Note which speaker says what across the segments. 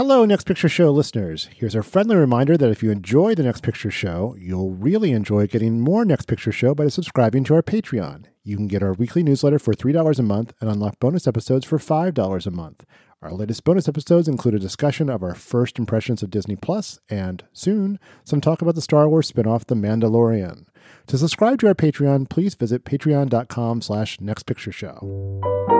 Speaker 1: Hello, Next Picture Show listeners. Here's a friendly reminder that if you enjoy the Next Picture Show, you'll really enjoy getting more Next Picture Show by subscribing to our Patreon. You can get our weekly newsletter for $3 a month and unlock bonus episodes for $5 a month. Our latest bonus episodes include a discussion of our first impressions of Disney Plus and, soon, some talk about the Star Wars spinoff The Mandalorian. To subscribe to our Patreon, please visit patreon.com slash nextpictureshow.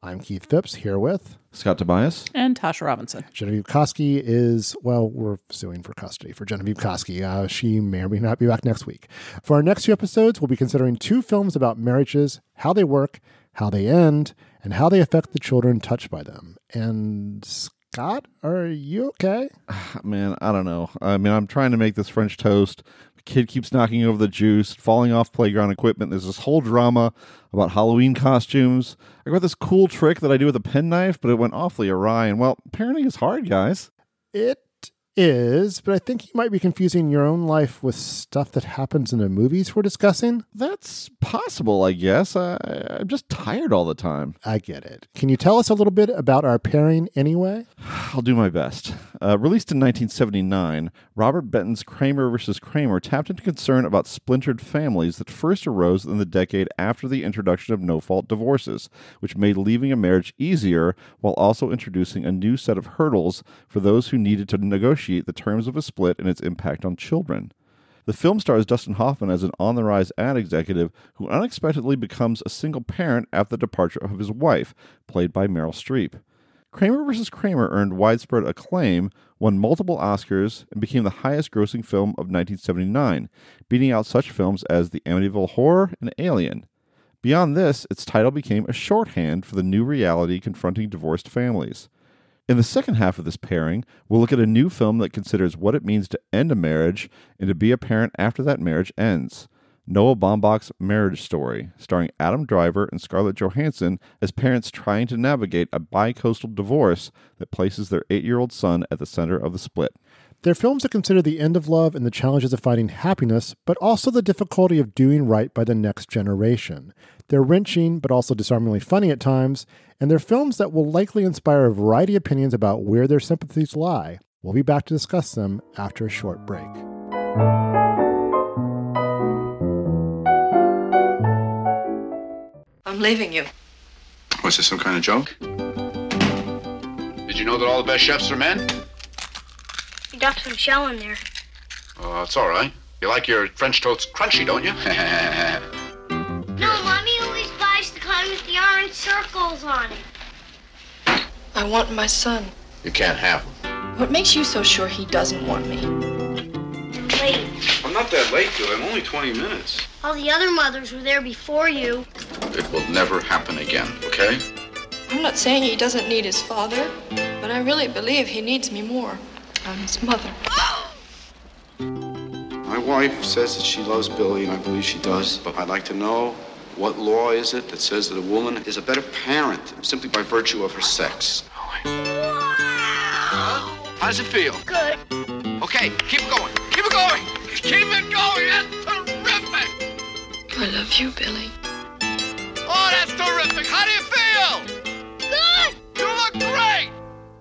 Speaker 1: I'm Keith Phipps here with
Speaker 2: Scott Tobias.
Speaker 3: and Tasha Robinson.
Speaker 1: Genevieve Koski is, well, we're suing for custody for Genevieve Koski. Uh, she may or may not be back next week. For our next few episodes, we'll be considering two films about marriages, how they work, how they end, and how they affect the children touched by them. And Scott, are you okay?
Speaker 2: Man, I don't know. I mean, I'm trying to make this French toast. Kid keeps knocking over the juice, falling off playground equipment. There's this whole drama about Halloween costumes. I got this cool trick that I do with a penknife, but it went awfully awry. And well, parenting is hard, guys.
Speaker 1: It is, but I think you might be confusing your own life with stuff that happens in the movies we're discussing.
Speaker 2: That's possible, I guess. I, I'm just tired all the time.
Speaker 1: I get it. Can you tell us a little bit about our pairing anyway?
Speaker 2: I'll do my best. Uh, released in 1979, Robert Benton's Kramer vs. Kramer tapped into concern about splintered families that first arose in the decade after the introduction of no fault divorces, which made leaving a marriage easier while also introducing a new set of hurdles for those who needed to negotiate the terms of a split and its impact on children. The film stars Dustin Hoffman as an on the rise ad executive who unexpectedly becomes a single parent after the departure of his wife, played by Meryl Streep. Kramer vs. Kramer earned widespread acclaim, won multiple Oscars, and became the highest grossing film of 1979, beating out such films as The Amityville Horror and Alien. Beyond this, its title became a shorthand for the new reality confronting divorced families. In the second half of this pairing, we'll look at a new film that considers what it means to end a marriage and to be a parent after that marriage ends. Noah Baumbach's Marriage Story, starring Adam Driver and Scarlett Johansson as parents trying to navigate a bi-coastal divorce that places their eight year old son at the center of the split.
Speaker 1: They're films that consider the end of love and the challenges of finding happiness, but also the difficulty of doing right by the next generation. They're wrenching, but also disarmingly funny at times, and they're films that will likely inspire a variety of opinions about where their sympathies lie. We'll be back to discuss them after a short break.
Speaker 4: I'm leaving you.
Speaker 5: Was this some kind of joke? Did you know that all the best chefs are men?
Speaker 6: You dumped some shell in there.
Speaker 5: Oh, it's all right. You like your French toast crunchy, don't you?
Speaker 6: No, Mommy always buys the kind with the orange circles on it.
Speaker 4: I want my son.
Speaker 5: you can't have him.
Speaker 4: What makes you so sure he doesn't want me?
Speaker 6: Wait,
Speaker 5: I'm not that late, dude. I'm only 20 minutes.
Speaker 6: all the other mothers were there before you.
Speaker 5: It will never happen again, okay?
Speaker 4: I'm not saying he doesn't need his father, but I really believe he needs me more. I'm his mother.
Speaker 5: My wife says that she loves Billy, and I believe she does. But I'd like to know what law is it that says that a woman is a better parent simply by virtue of her sex? How does it feel?
Speaker 6: Good.
Speaker 5: Okay, keep it going. Keep it going. Keep it going. That's terrific.
Speaker 4: I love you, Billy.
Speaker 5: Oh, that's terrific. How do you feel?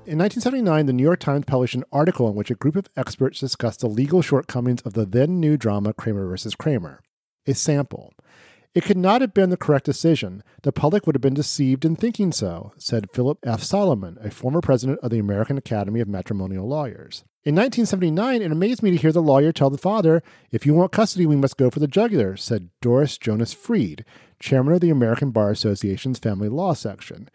Speaker 1: In 1979, the New York Times published an article in which a group of experts discussed the legal shortcomings of the then new drama Kramer vs. Kramer. A sample. It could not have been the correct decision. The public would have been deceived in thinking so, said Philip F. Solomon, a former president of the American Academy of Matrimonial Lawyers. In 1979, it amazed me to hear the lawyer tell the father, If you want custody, we must go for the jugular, said Doris Jonas Freed, chairman of the American Bar Association's Family Law Section.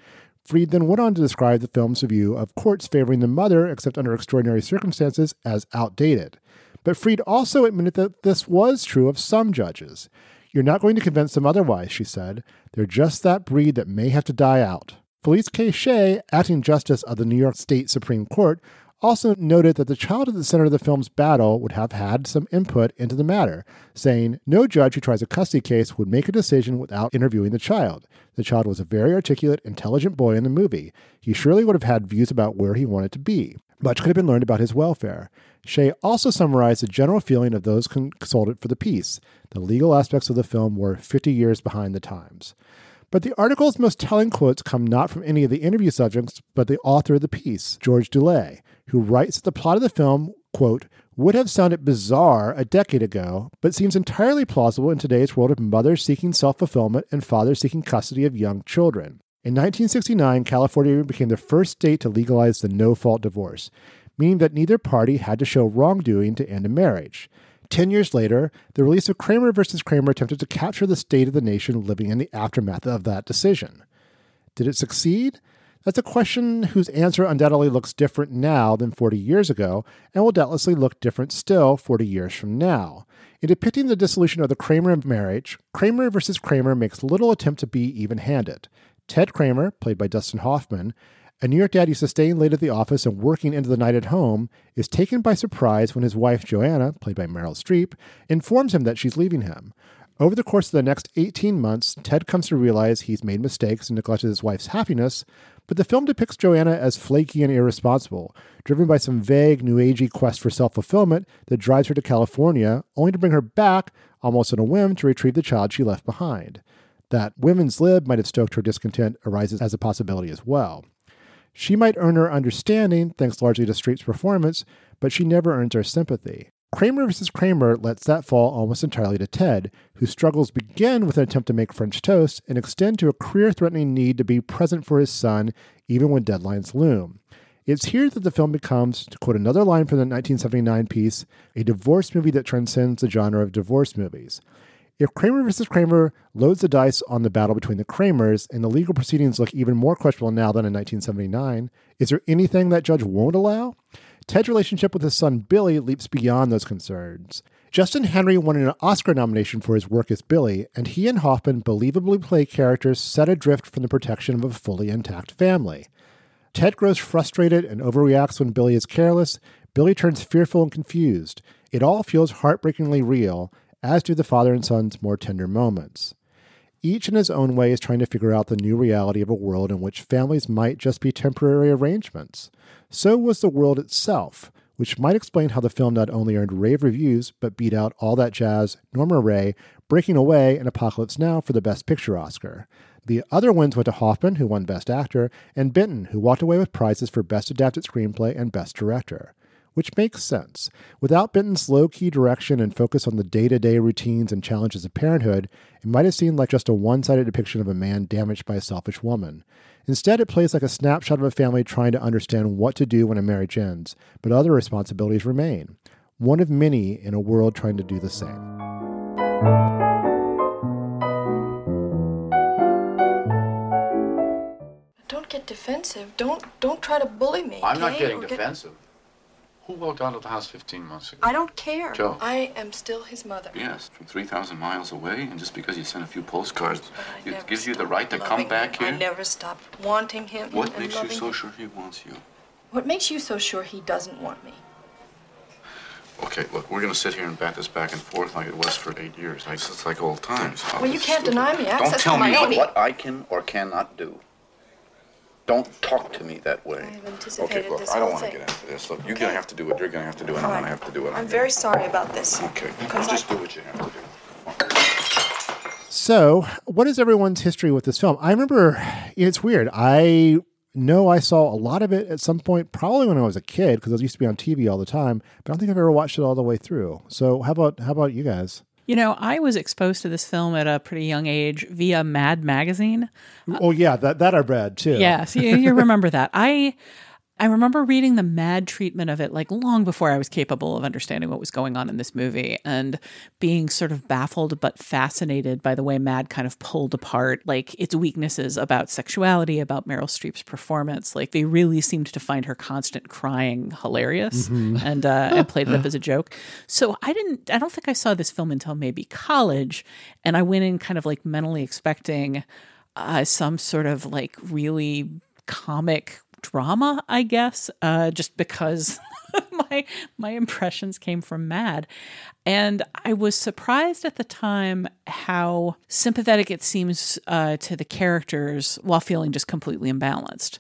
Speaker 1: Then went on to describe the film's view of courts favoring the mother, except under extraordinary circumstances, as outdated. But Freed also admitted that this was true of some judges. You're not going to convince them otherwise, she said. They're just that breed that may have to die out. Felice K. Shea, acting justice of the New York State Supreme Court, also noted that the child at the center of the film's battle would have had some input into the matter, saying no judge who tries a custody case would make a decision without interviewing the child. The child was a very articulate, intelligent boy in the movie. He surely would have had views about where he wanted to be. Much could have been learned about his welfare. Shea also summarized the general feeling of those consulted for the piece. The legal aspects of the film were 50 years behind the times. But the article's most telling quotes come not from any of the interview subjects, but the author of the piece, George Dullea, who writes that the plot of the film, quote, would have sounded bizarre a decade ago, but seems entirely plausible in today's world of mothers seeking self fulfillment and fathers seeking custody of young children. In 1969, California became the first state to legalize the no fault divorce, meaning that neither party had to show wrongdoing to end a marriage. Ten years later, the release of Kramer versus Kramer attempted to capture the state of the nation living in the aftermath of that decision. Did it succeed? That's a question whose answer undoubtedly looks different now than 40 years ago, and will doubtlessly look different still 40 years from now. In depicting the dissolution of the Kramer marriage, Kramer vs. Kramer makes little attempt to be even handed. Ted Kramer, played by Dustin Hoffman, a New York dad used to staying late at the office and working into the night at home, is taken by surprise when his wife, Joanna, played by Meryl Streep, informs him that she's leaving him. Over the course of the next 18 months, Ted comes to realize he's made mistakes and neglected his wife's happiness, but the film depicts Joanna as flaky and irresponsible, driven by some vague, new agey quest for self fulfillment that drives her to California, only to bring her back, almost on a whim, to retrieve the child she left behind. That women's lib might have stoked her discontent arises as a possibility as well. She might earn her understanding thanks largely to Streep's performance, but she never earns our sympathy. Kramer vs. Kramer lets that fall almost entirely to Ted, whose struggles begin with an attempt to make French toast and extend to a career threatening need to be present for his son even when deadlines loom. It's here that the film becomes, to quote another line from the 1979 piece, a divorce movie that transcends the genre of divorce movies. If Kramer versus Kramer loads the dice on the battle between the Kramers and the legal proceedings look even more questionable now than in 1979, is there anything that judge won't allow? Ted's relationship with his son Billy leaps beyond those concerns. Justin Henry won an Oscar nomination for his work as Billy, and he and Hoffman believably play characters set adrift from the protection of a fully intact family. Ted grows frustrated and overreacts when Billy is careless. Billy turns fearful and confused. It all feels heartbreakingly real, as do the father and son's more tender moments. Each in his own way is trying to figure out the new reality of a world in which families might just be temporary arrangements. So was the world itself, which might explain how the film not only earned rave reviews, but beat out All That Jazz, Norma Rae, Breaking Away, and Apocalypse Now for the Best Picture Oscar. The other wins went to Hoffman, who won Best Actor, and Benton, who walked away with prizes for Best Adapted Screenplay and Best Director which makes sense. Without Benton's low key direction and focus on the day to day routines and challenges of parenthood, it might have seemed like just a one sided depiction of a man damaged by a selfish woman. Instead, it plays like a snapshot of a family trying to understand what to do when a marriage ends, but other responsibilities remain. One of many in a world trying to do the same.
Speaker 4: Don't get defensive. Don't don't try to bully me.
Speaker 5: I'm not getting
Speaker 4: Or get-
Speaker 5: defensive. Who walked out of the house 15 months ago?
Speaker 4: I don't care.
Speaker 5: Joe.
Speaker 4: I am still his mother.
Speaker 5: Yes, from 3,000 miles away, and just because you sent a few postcards, it gives you the right to come back
Speaker 4: him.
Speaker 5: here?
Speaker 4: I never stopped wanting him.
Speaker 5: What makes you so
Speaker 4: him.
Speaker 5: sure he wants you?
Speaker 4: What makes you so sure he doesn't want me?
Speaker 5: Okay, look, we're gonna sit here and bat this back and forth like it was for eight years. Like, it's like old times.
Speaker 4: Well, you can't deny me access
Speaker 5: Don't
Speaker 4: to
Speaker 5: tell me
Speaker 4: Miami.
Speaker 5: what I can or cannot do. Don't talk to me that way.
Speaker 4: I have anticipated
Speaker 5: Okay, look,
Speaker 4: this
Speaker 5: I don't
Speaker 4: whole
Speaker 5: want to
Speaker 4: thing.
Speaker 5: get into this. Look, you're gonna have to do what you're gonna have to do, and I'm gonna have to do what I'm,
Speaker 4: I'm very sorry about this.
Speaker 5: Okay,
Speaker 4: Because
Speaker 5: just
Speaker 4: I-
Speaker 5: do what you have to do.
Speaker 1: So, what is everyone's history with this film? I remember it's weird. I know I saw a lot of it at some point, probably when I was a kid, because it used to be on TV all the time. But I don't think I've ever watched it all the way through. So, how about how about you guys?
Speaker 3: You know, I was exposed to this film at a pretty young age via Mad Magazine.
Speaker 1: oh yeah, that that I read too.
Speaker 3: Yes, you, you remember that. I I remember reading the mad treatment of it like long before I was capable of understanding what was going on in this movie and being sort of baffled but fascinated by the way Mad kind of pulled apart like its weaknesses about sexuality, about Meryl Streep's performance. Like they really seemed to find her constant crying hilarious and uh, and played it up as a joke. So I didn't I don't think I saw this film until maybe college and I went in kind of like mentally expecting uh, some sort of like really comic drama, I guess, uh, just because my my impressions came from Mad. And I was surprised at the time how sympathetic it seems uh, to the characters while feeling just completely imbalanced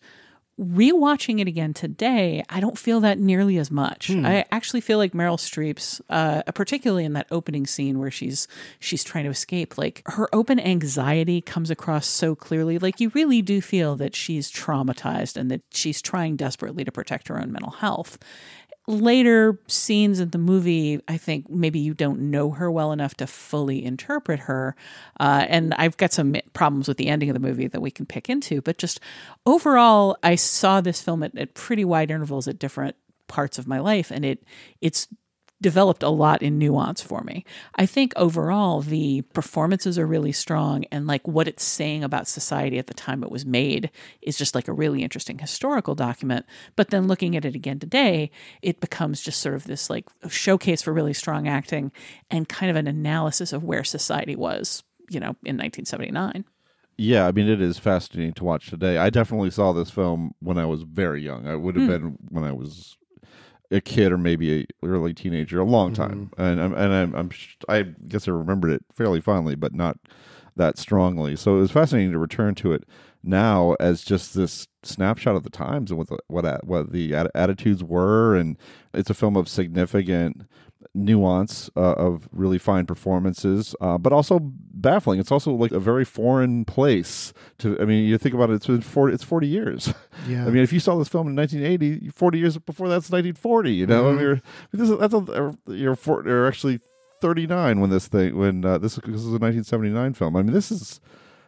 Speaker 3: rewatching it again today, I don't feel that nearly as much.
Speaker 1: Hmm.
Speaker 3: I actually feel like Meryl Streep's, uh, particularly in that opening scene where she's she's trying to escape, like her open anxiety comes across so clearly. Like you really do feel that she's traumatized and that she's trying desperately to protect her own mental health later scenes in the movie, I think maybe you don't know her well enough to fully interpret her. Uh, and I've got some problems with the ending of the movie that we can pick into. But just overall, I saw this film at, at pretty wide intervals at different parts of my life, and it it's developed a lot in nuance for me. I think overall the performances are really strong and like what it's saying about society at the time it was made is just like a really interesting historical document. But then looking at it again today, it becomes just sort of this like showcase for really strong acting and kind of an analysis of where society was, you know, in 1979.
Speaker 2: Yeah, I mean, it is fascinating to watch today. I definitely saw this film when I was very young. I would have
Speaker 3: Hmm.
Speaker 2: been when I was a kid or maybe a early teenager, a long time, mm-hmm. and I'm and I'm, I'm I guess I remembered it fairly fondly, but not that strongly. So it was fascinating to return to it now as just this snapshot of the times and what the, what a- what the attitudes were, and it's a film of significant nuance uh, of really fine performances, uh, but also baffling. It's also like a very foreign place to. I mean, you think about it. It's been forty. It's forty years.
Speaker 1: Yeah.
Speaker 2: I mean, if you saw this film in 1980, 40 years before that's 1940. You know, I mean,
Speaker 1: Mhm.
Speaker 2: you're, this is, that's a, you're, for, you're actually 39 when this thing when uh, this, this is a 1979 film. I mean, this is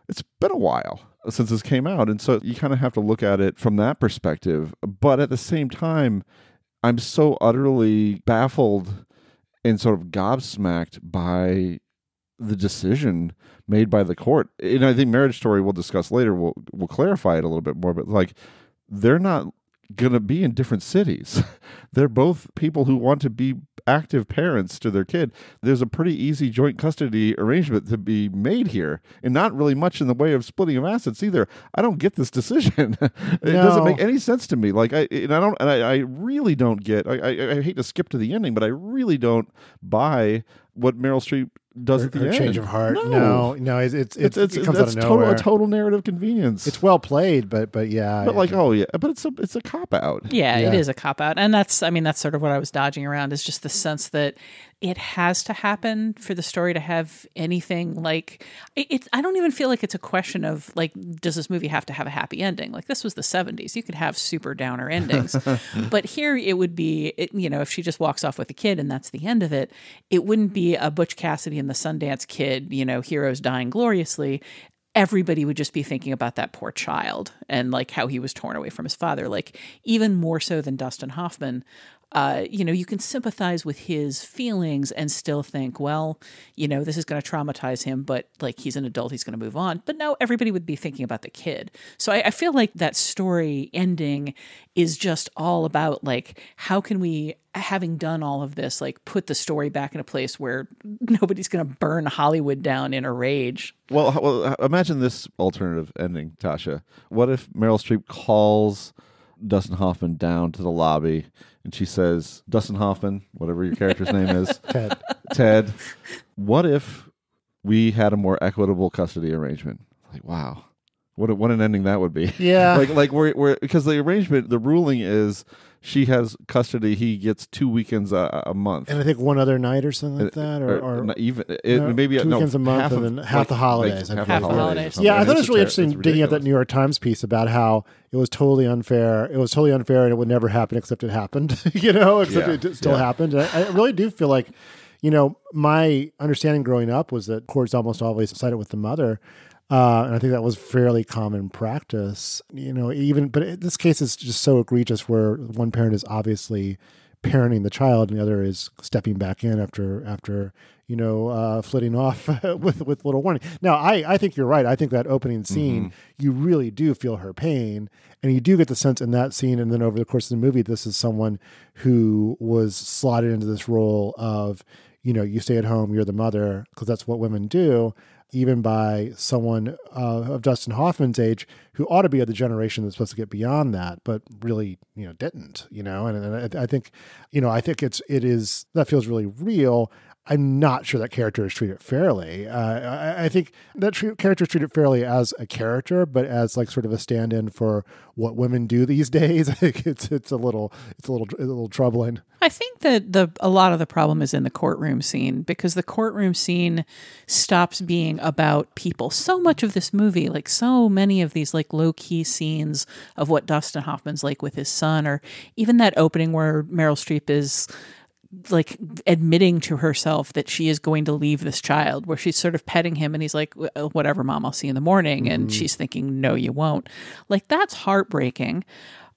Speaker 2: it's been a while since this came out, and so you kind of have to look at it from that perspective. But at the same time, I'm so utterly baffled and sort of gobsmacked by the decision made by the court. And I think Marriage Story we'll discuss later will will clarify it a little bit more. But like, they're not going to be in different cities. they're both people who want to be active parents to their kid. There's a pretty easy joint custody arrangement to be made here, and not really much in the way of splitting of assets either. I don't get this decision. it doesn't make any sense to me. Like I, and I don't, and I, I really don't get. I, I, I hate to skip to the ending, but I really don't buy what Meryl Streep does
Speaker 1: Her,
Speaker 2: at the
Speaker 1: her
Speaker 2: end.
Speaker 1: change of heart.
Speaker 2: No,
Speaker 1: No, no, it's it's,
Speaker 2: it's
Speaker 1: it's,
Speaker 2: it's,
Speaker 1: it comes out of
Speaker 2: total
Speaker 1: nowhere.
Speaker 2: a total narrative convenience.
Speaker 1: It's well played, but but yeah,
Speaker 2: but like, oh yeah, but it's a it's a cop out.
Speaker 3: Yeah, it
Speaker 1: Yeah.
Speaker 3: is a cop out. And that's, I mean, that's sort of what I was dodging around is just the sense that it has to happen for the story to have anything like it, it's, I don't even feel like it's a question of like, does this movie have to have a happy ending? Like, this was the 70s. You could have super downer endings. but here it would be, it, you know, if she just walks off with a kid and that's the end of it, it wouldn't be a Butch Cassidy and the Sundance Kid, you know, heroes dying gloriously everybody would just be thinking about that poor child and like how he was torn away from his father like even more so than dustin hoffman uh, you know you can sympathize with his feelings and still think well you know this is going to traumatize him but like he's an adult he's going to move on. But no everybody would be thinking about the kid. So I, I feel like that story ending is just all about like how can we having done all of this like put the story back in a place where nobody's going to burn hollywood down in a rage?
Speaker 2: Well, well, imagine this alternative ending, Tasha. What if Meryl Streep calls Dustin Hoffman down to the lobby and she says, "Dustin Hoffman, whatever your character's name is,
Speaker 1: Ted.
Speaker 2: Ted, what if we had a more equitable custody arrangement?" Like, wow. What a, what an ending that would be.
Speaker 1: Yeah.
Speaker 2: like like where where because the arrangement the ruling is she has custody he gets 2 weekends a, a month.
Speaker 1: and I think one other night or something like that, uh, or, uh, or
Speaker 2: not even uh, it,
Speaker 1: no,
Speaker 2: maybe
Speaker 1: two
Speaker 2: no,
Speaker 1: weekends a month
Speaker 2: half
Speaker 1: and
Speaker 2: of-
Speaker 1: then half
Speaker 2: like-
Speaker 1: the holidays.
Speaker 2: like half the holidays. or something.
Speaker 1: Yeah, I thought it was really
Speaker 2: ter-
Speaker 1: interesting digging up that. New York Times piece about how it was totally unfair. It was totally unfair, and it would never happen except it happened. you know, except
Speaker 2: Yeah,
Speaker 1: it still
Speaker 2: yeah.
Speaker 1: happened. And I, I really do feel like, you know, my understanding growing up was that courts almost always sided with the mother. Uh, and I think that was fairly common practice, you know, even, but in this case is just so egregious where one parent is obviously parenting the child and the other is stepping back in after, after, you know, uh, flitting off with, with little warning. Now, I, I think you're right. I think that opening scene, you really do feel her pain and you do get the sense in that scene. And then over the course of the movie, this is someone who was slotted into this role of, you know, you stay at home, you're the mother, because that's what women do, even by someone uh, of Dustin Hoffman's age who ought to be of the generation that's supposed to get beyond that, but really, you know, didn't, you know, and, and I, I think, you know, I think it's, it is, that feels really real. I'm not sure that character is treated fairly. Uh, I, I, think that tre- character is treated fairly as a character, but as like sort of a stand-in for what women do these days. I think it's it's a little it's a little a little troubling.
Speaker 3: I think that the a lot of the problem is in the courtroom scene because the courtroom scene stops being about people. So much of this movie, like so many of these like low key scenes of what Dustin Hoffman's like with his son, or even that opening where Meryl Streep is like admitting to herself that she is going to leave this child where she's sort of petting him and he's like whatever mom i'll see you in the morning. And
Speaker 1: Mm-hmm.
Speaker 3: she's thinking no you won't. Like that's heartbreaking.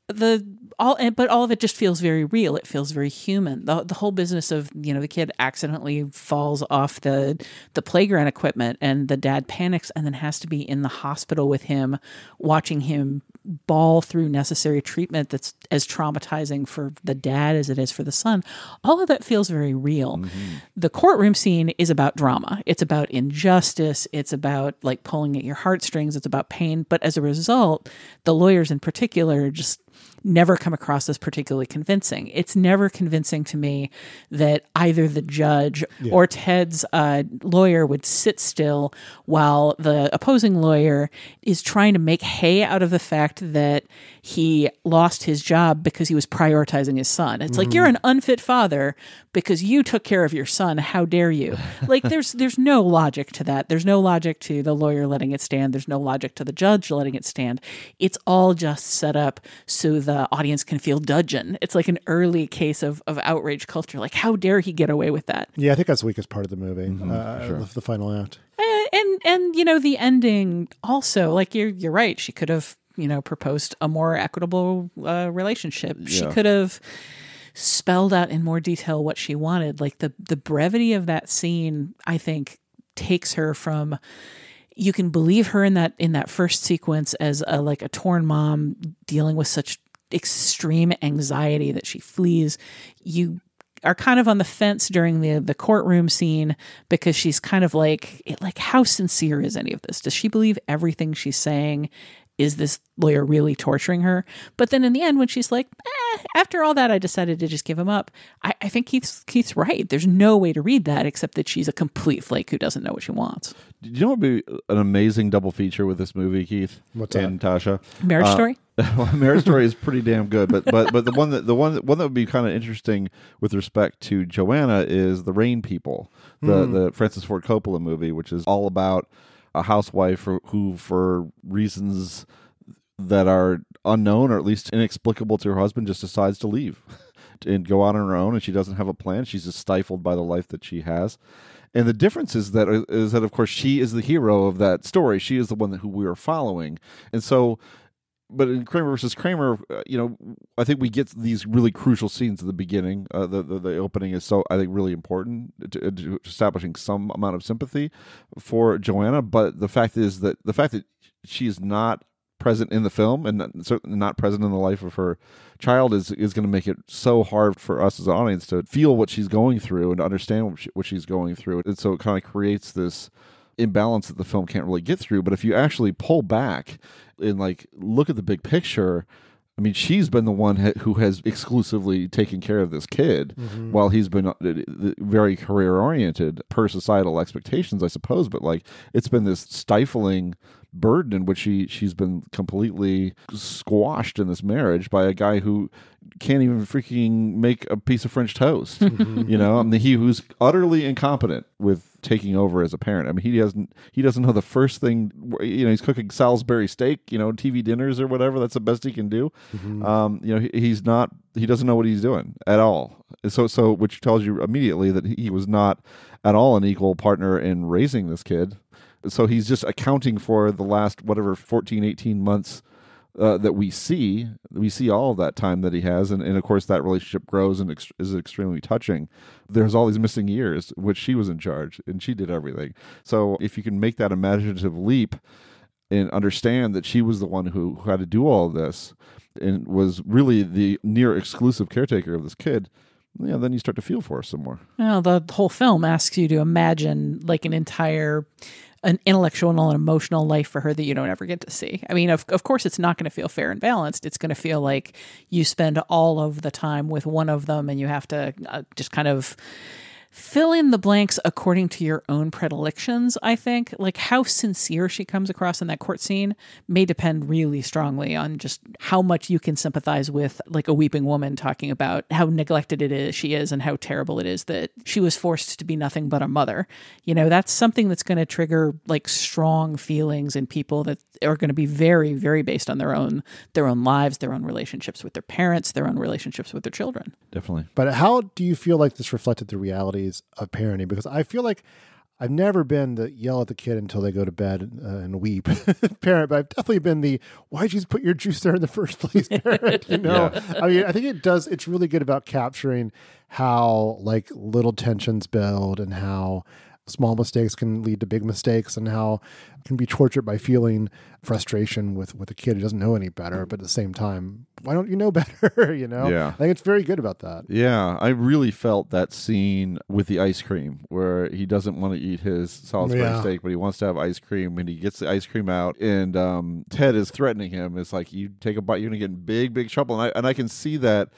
Speaker 3: The all but all of it just feels very real. It feels very human. The, the whole business of you know the kid accidentally falls off the the playground equipment and the dad panics and then has to be in the hospital with him watching him bawl through necessary treatment that's as traumatizing for the dad as it is for the son all of that feels very real. Mm-hmm. The courtroom scene is about drama. It's about injustice. It's about like pulling at your heartstrings. It's about pain. But as a result the lawyers in particular just never come across as particularly convincing. It's never convincing to me that either the judge or Ted's uh, lawyer would sit still while the opposing lawyer is trying to make hay out of the fact that he lost his job because he was prioritizing his son. It's like you're an unfit father because you took care of your son. How dare you? like there's there's no logic to that. There's no logic to the lawyer letting it stand. There's no logic to the judge letting it stand. It's all just set up so the audience can feel dudgeon. It's like an early case of of outrage culture. Like how dare he get away with that?
Speaker 1: Yeah, I think that's the weakest part of the movie, uh, the, the final act.
Speaker 3: Eh, and and you know the ending also like you're you're right she could have you know proposed a more equitable uh, relationship. She could have spelled out in more detail what she wanted. Like the the brevity of that scene i think takes her from you can believe her in that in that first sequence as a like a torn mom dealing with such extreme anxiety that she flees. You are kind of on the fence during the the courtroom scene because she's kind of like like how sincere is any of this? Does she believe everything she's saying is this lawyer really torturing her? But then in the end when she's like eh, after all that i decided to just give him up. I, I think keith's keith's right. There's no way to read that except that she's a complete flake who doesn't know what she wants.
Speaker 2: Do you know what would be an amazing double feature with this movie, Keith?
Speaker 1: What's
Speaker 2: and Tasha?
Speaker 3: marriage
Speaker 2: Uh,
Speaker 3: story?
Speaker 2: well, Marriage Story is pretty damn good, but but but the one that the one that, one that would be kind of interesting with respect to Joanna is the Rain People, the the Francis Ford Coppola movie, which is all about a housewife who, for reasons that are unknown or at least inexplicable to her husband just decides to leave and go out on her own and she doesn't have a plan. She's just stifled by the life that she has. And the difference is that is that of course she is the hero of that story. She is the one that, who we are following. And so but in Kramer versus Kramer, uh, you know, I think we get these really crucial scenes at the beginning. Uh, the, the the opening is so I think really important to, to establishing some amount of sympathy for Joanna. But the fact is that the fact that she is not present in the film and certainly not present in the life of her child is is going to make it so hard for us as an audience to feel what she's going through and understand what, she, what she's going through. And so it kind of creates this imbalance that the film can't really get through. But if you actually pull back and like look at the big picture, I mean, she's been the one ha- who has exclusively taken care of this kid while he's been uh, very career oriented per societal expectations, I suppose. But like, it's been this stifling burden in which she she's been completely squashed in this marriage by a guy who can't even freaking make a piece of French toast. you know, I mean, he who's utterly incompetent with taking over as a parent. I mean, he doesn't he doesn't know the first thing. You know, he's cooking Salisbury steak. You know, TV dinners or whatever. That's the best he can do. Um, you know, he, he's not. He doesn't know what he's doing at all. So so, which tells you immediately that he was not at all an equal partner in raising this kid. So he's just accounting for the last whatever 14, 18 months uh, that we see. We see all that time that he has, and, and of course that relationship grows and ex- is extremely touching. There's all these missing years, which she was in charge and she did everything. So if you can make that imaginative leap and understand that she was the one who, who had to do all this and was really the near exclusive caretaker of this kid, yeah, then you start to feel for her some more.
Speaker 3: Well, the whole film asks you to imagine like an entire an intellectual and emotional life for her that you don't ever get to see. I mean, of, of course, it's not going to feel fair and balanced. It's going to feel like you spend all of the time with one of them and you have to uh, just kind of fill in the blanks according to your own predilections, I think. Like how sincere she comes across in that court scene may depend really strongly on just how much you can sympathize with like a weeping woman talking about how neglected it is she is and how terrible it is that she was forced to be nothing but a mother. You know, that's something that's going to trigger like strong feelings in people that are going to be very very based on their own their own lives, their own relationships with their parents, their own relationships with their children.
Speaker 2: Definitely.
Speaker 1: But how do you feel like this reflected the of parenting? Because I feel like I've never been the yell at the kid until they go to bed uh, and weep parent, but I've definitely been the why'd you put your juice there in the first place parent. You know, yeah. I mean, I think it does. It's really good about capturing how like little tensions build and how small mistakes can lead to big mistakes and how can be tortured by feeling frustration with with a kid who doesn't know any better but at the same time why don't you know better you know?
Speaker 2: Yeah.
Speaker 1: I think it's very good about that.
Speaker 2: Yeah i really felt that scene with the ice cream where he doesn't want to eat his Salisbury yeah. steak but he wants to have ice cream and he gets the ice cream out and um, ted is threatening him. It's like you take a bite you're gonna get in big big trouble and i, and I can see that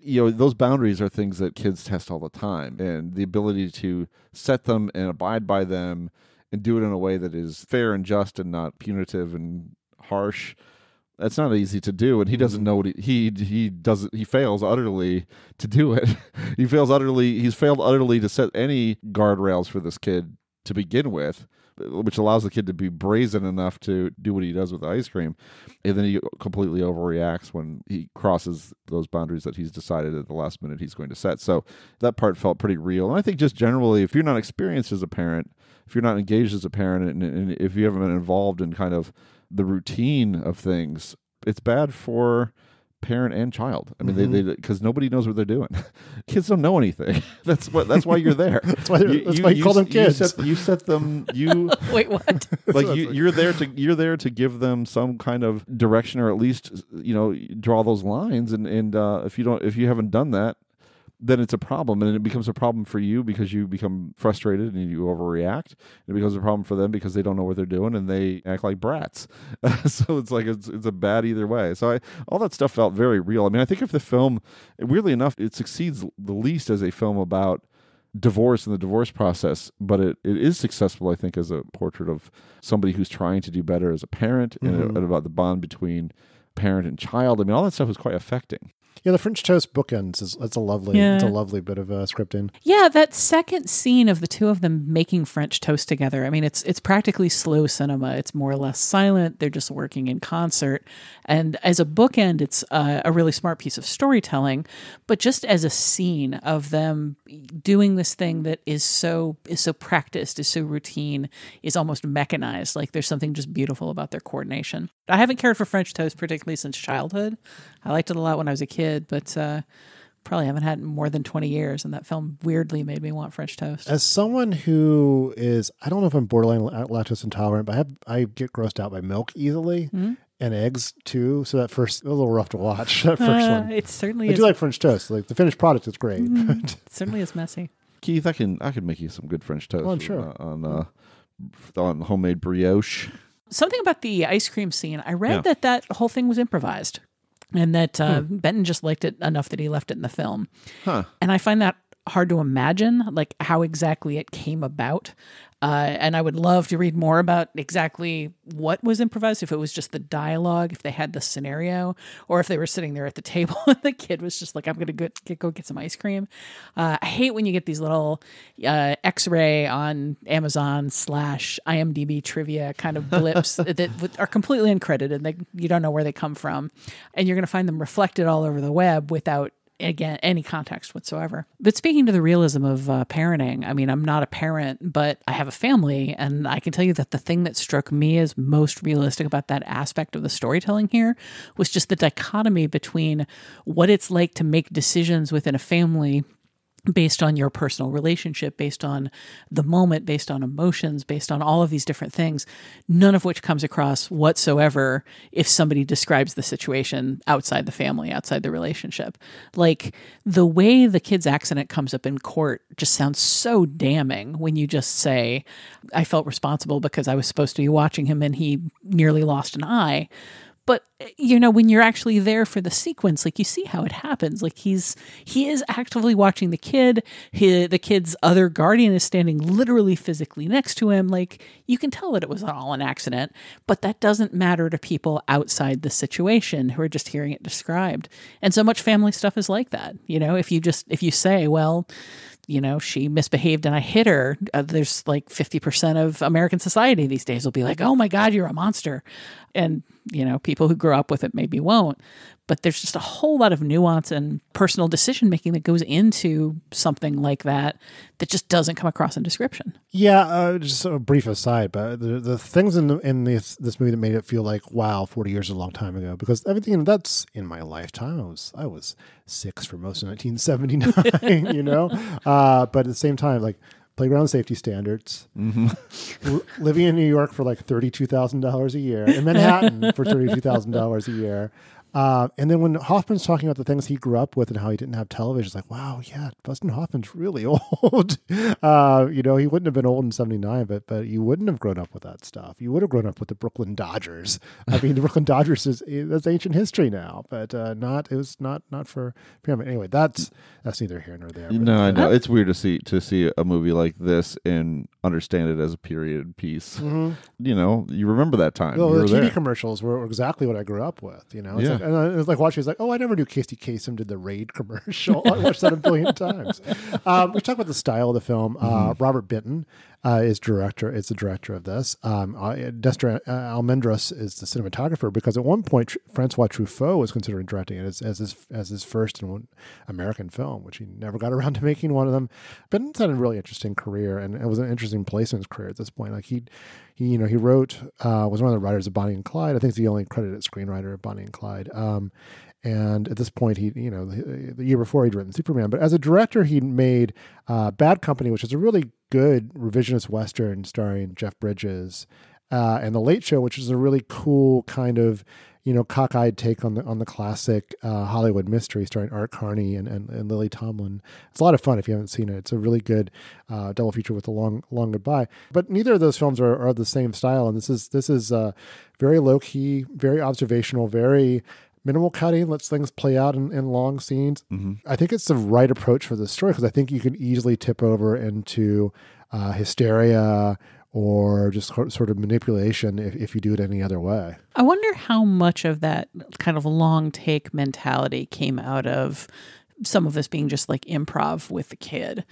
Speaker 2: you know those boundaries are things that kids test all the time and the ability to set them and abide by them and do it in a way that is fair and just and not punitive and harsh that's not easy to do and he doesn't mm-hmm. know what he he, he doesn't he fails utterly to do it he fails utterly he's failed utterly to set any guardrails for this kid to begin with which allows the kid to be brazen enough to do what he does with the ice cream. And then he completely overreacts when he crosses those boundaries that he's decided at the last minute he's going to set. So that part felt pretty real. And I think just generally, if you're not experienced as a parent, if you're not engaged as a parent, and, and if you haven't been involved in kind of the routine of things, it's bad for parent and child. I mean, mm-hmm. they because nobody knows what they're doing. kids don't know anything. that's what. That's why you're there.
Speaker 1: that's why. You, that's you, why you, you call them kids.
Speaker 2: You set, you set them. You
Speaker 3: wait. What?
Speaker 2: Like you, you're there to you're there to give them some kind of direction, or at least you know draw those lines. And and uh, if you don't, if you haven't done that, then it's a problem and it becomes a problem for you because you become frustrated and you overreact it becomes a problem for them because they don't know what they're doing and they act like brats. So it's like it's, it's a bad either way. So I, all that stuff felt very real. I mean i think if the film weirdly enough it succeeds the least as a film about divorce and the divorce process but it, it is successful i think as a portrait of somebody who's trying to do better as a parent mm-hmm. and, and about the bond between parent and child. I mean all that stuff is quite affecting
Speaker 1: yeah, the French toast bookends is that's a lovely yeah. it's a lovely bit of uh, scripting.
Speaker 3: Yeah, that second scene of the two of them making French toast together. I mean, it's it's practically slow cinema. It's more or less silent. They're just working in concert, and as a bookend, it's uh, a really smart piece of storytelling. But just as a scene of them doing this thing that is so is so practiced, is so routine, is almost mechanized. Like there's something just beautiful about their coordination. I haven't cared for French toast particularly since childhood. I liked it a lot when I was a kid, but uh, probably haven't had it in more than 20 years. And that film weirdly made me want French toast.
Speaker 1: As someone who is, I don't know if I'm borderline lactose intolerant, but I, have, I get grossed out by milk easily. Mm-hmm. And eggs too, so that first a little rough to watch. That first uh, one,
Speaker 3: it certainly.
Speaker 1: I
Speaker 3: is.
Speaker 1: do like French toast. Like the finished product is great. Mm,
Speaker 3: it certainly is messy.
Speaker 2: Keith, I can I can make you some good French toast.
Speaker 1: Oh, sure.
Speaker 2: Uh, on uh, on homemade brioche.
Speaker 3: Something about the ice cream scene. I read yeah. that that whole thing was improvised and that uh, hmm. Benton just liked it enough that he left it in the film.
Speaker 2: Huh.
Speaker 3: And I find that hard to imagine, like how exactly it came about. Uh, and I would love to read more about exactly what was improvised, if it was just the dialogue, if they had the scenario, or if they were sitting there at the table and the kid was just like, I'm going to go, get, go get some ice cream. Uh, I hate when you get these little uh, x ray on Amazon slash IMDb trivia kind of blips that are completely uncredited. They, you don't know where they come from. And you're going to find them reflected all over the web without again any context whatsoever. But speaking to the realism of uh, parenting i mean i'm not a parent but i have a family and i can tell you that the thing that struck me as most realistic about that aspect of the storytelling here was just the dichotomy between what it's like to make decisions within a family based on your personal relationship, based on the moment, based on emotions, based on all of these different things, none of which comes across whatsoever if somebody describes the situation outside the family, outside the relationship. Like the way the kid's accident comes up in court just sounds so damning when you just say, I felt responsible because I was supposed to be watching him and he nearly lost an eye but you know when you're actually there for the sequence like you see how it happens like he's he is actively watching the kid he, the kid's other guardian is standing literally physically next to him like you can tell that it was all an accident but that doesn't matter to people outside the situation who are just hearing it described and so much family stuff is like that you know if you just if you say well you know, she misbehaved and I hit her. Uh, there's like 50% of American society these days will be like, oh my God, you're a monster. And, you know, people who grew up with it maybe won't. But there's just a whole lot of nuance and personal decision making that goes into something like that that just doesn't come across in description.
Speaker 1: Yeah, uh, just a brief aside, but the, the things in the, in this this movie that made it feel like wow, forty years is a long time ago because everything that's in my lifetime. I was I was six for most of 1979, you know. Uh, but at the same time, like playground safety standards, mm-hmm. L- living in New York for like thirty-two thousand dollars a year, in Manhattan for thirty-two thousand dollars a year. Uh, and then when Hoffman's talking about the things he grew up with and how he didn't have television, it's like, wow, yeah, Dustin Hoffman's really old. uh, you know, he wouldn't have been old in '79, but but you wouldn't have grown up with that stuff. You would have grown up with the Brooklyn Dodgers. I mean, the Brooklyn Dodgers is that's ancient history now, but uh, not it was not not for, for him. Anyway, that's that's neither here nor there.
Speaker 2: No, I
Speaker 1: uh,
Speaker 2: know it's weird to see to see a movie like this and understand it as a period piece. You know, you remember that time.
Speaker 1: Well,
Speaker 2: you
Speaker 1: the TV
Speaker 2: there.
Speaker 1: commercials were exactly what I grew up with. You know, it's
Speaker 2: Yeah.
Speaker 1: like, and I, it was like watching. It's like, oh, I never knew Casey Kasem did the Raid commercial. I watched that a billion times. Um, we talk about the style of the film. Uh,
Speaker 2: Mm-hmm.
Speaker 1: Robert Benton uh, is director. Is the director of this. Um, uh, Nestor uh, Almendros is the cinematographer because at one point Francois Truffaut was considering directing it as, as his as his first American film, which he never got around to making one of them. But it's had a really interesting career, and it was an interesting place in his career at this point. Like he, he you know, he wrote uh, was one of the writers of Bonnie and Clyde. I think he's the only credited screenwriter of Bonnie and Clyde. Um, and at this point, he, you know, the, the year before he'd written Superman. But as a director, he made uh, Bad Company, which is a really good revisionist western starring Jeff Bridges, uh, and The Late Show, which is a really cool kind of you know cockeyed take on the on the classic uh, Hollywood mystery starring Art Carney and, and, and Lily Tomlin. It's a lot of fun if you haven't seen it. It's a really good uh, double feature with a long long goodbye. But neither of those films are, are the same style, and this is this is uh, very low key, very observational, very minimal cutting lets things play out in, in long scenes. I think it's the right approach for this story because i think you can easily tip over into uh, hysteria or just sort sort of manipulation if, if you do it any other way.
Speaker 3: I wonder how much of that kind of long take mentality came out of some of this being just like improv with the kid